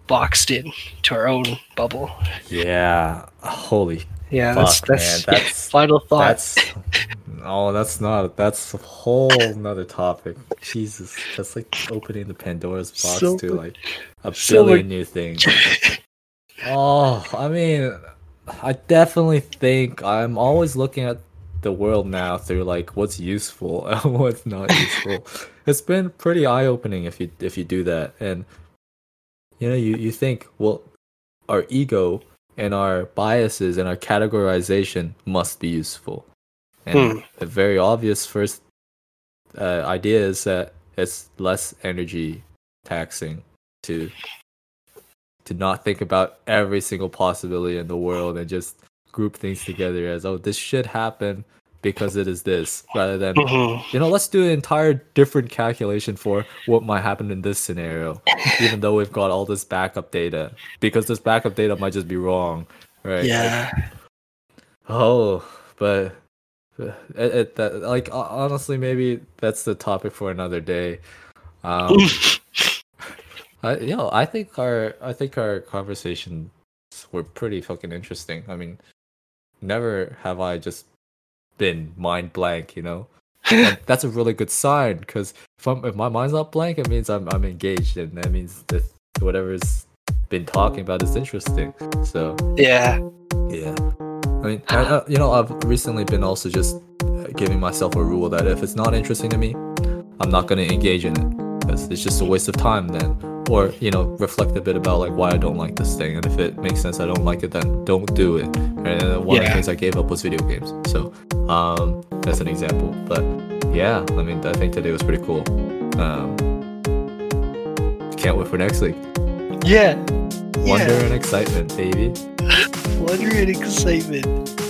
Speaker 1: boxed in to our own bubble
Speaker 2: yeah. Holy
Speaker 1: yeah
Speaker 2: Fuck,
Speaker 1: that's that's,
Speaker 2: man, that's-
Speaker 1: final thought
Speaker 2: That's oh, that's not. That's a whole nother topic. Jesus, that's like opening the Pandora's box
Speaker 1: So
Speaker 2: to like a
Speaker 1: so
Speaker 2: billion new things. Oh, I mean, I definitely think I'm always looking at the world now through like what's useful and what's not useful. it's been pretty eye opening if you if you do that, and you know you you think well, our ego and our biases and our categorization must be useful. And
Speaker 1: Hmm.
Speaker 2: a very obvious first uh, idea is that it's less energy taxing to to not think about every single possibility in the world and just group things together as oh this should happen because it is this rather than
Speaker 1: Mhm.
Speaker 2: you know let's do an entire different calculation for what might happen in this scenario even though we've got all this backup data because this backup data might just be wrong right Like,
Speaker 1: yeah
Speaker 2: Oh, but but it, it, that, like honestly, maybe that's the topic for another day. Um, I, you know, I think our I think our conversations were pretty fucking interesting. I mean, never have I just been mind blank. You know, that's a really good sign because if, if my mind's not blank, it means I'm I'm engaged, and that means that whatever's been talking about is interesting. So
Speaker 1: yeah
Speaker 2: yeah. I mean, I, you know, I've recently been also just uh, giving myself a rule that if it's not interesting to me, I'm not going to engage in it because it's just a waste of time then. Or, you know, reflect a bit about like why I don't like this thing. And if it makes sense, I don't like it, then don't do it. And one of the things I gave up was video games. So, um, that's an example. But yeah, I mean, I think today was pretty cool. Um, can't wait for next week.
Speaker 1: yeah
Speaker 2: Wonder
Speaker 1: yeah
Speaker 2: and excitement, baby.
Speaker 1: wonder and excitement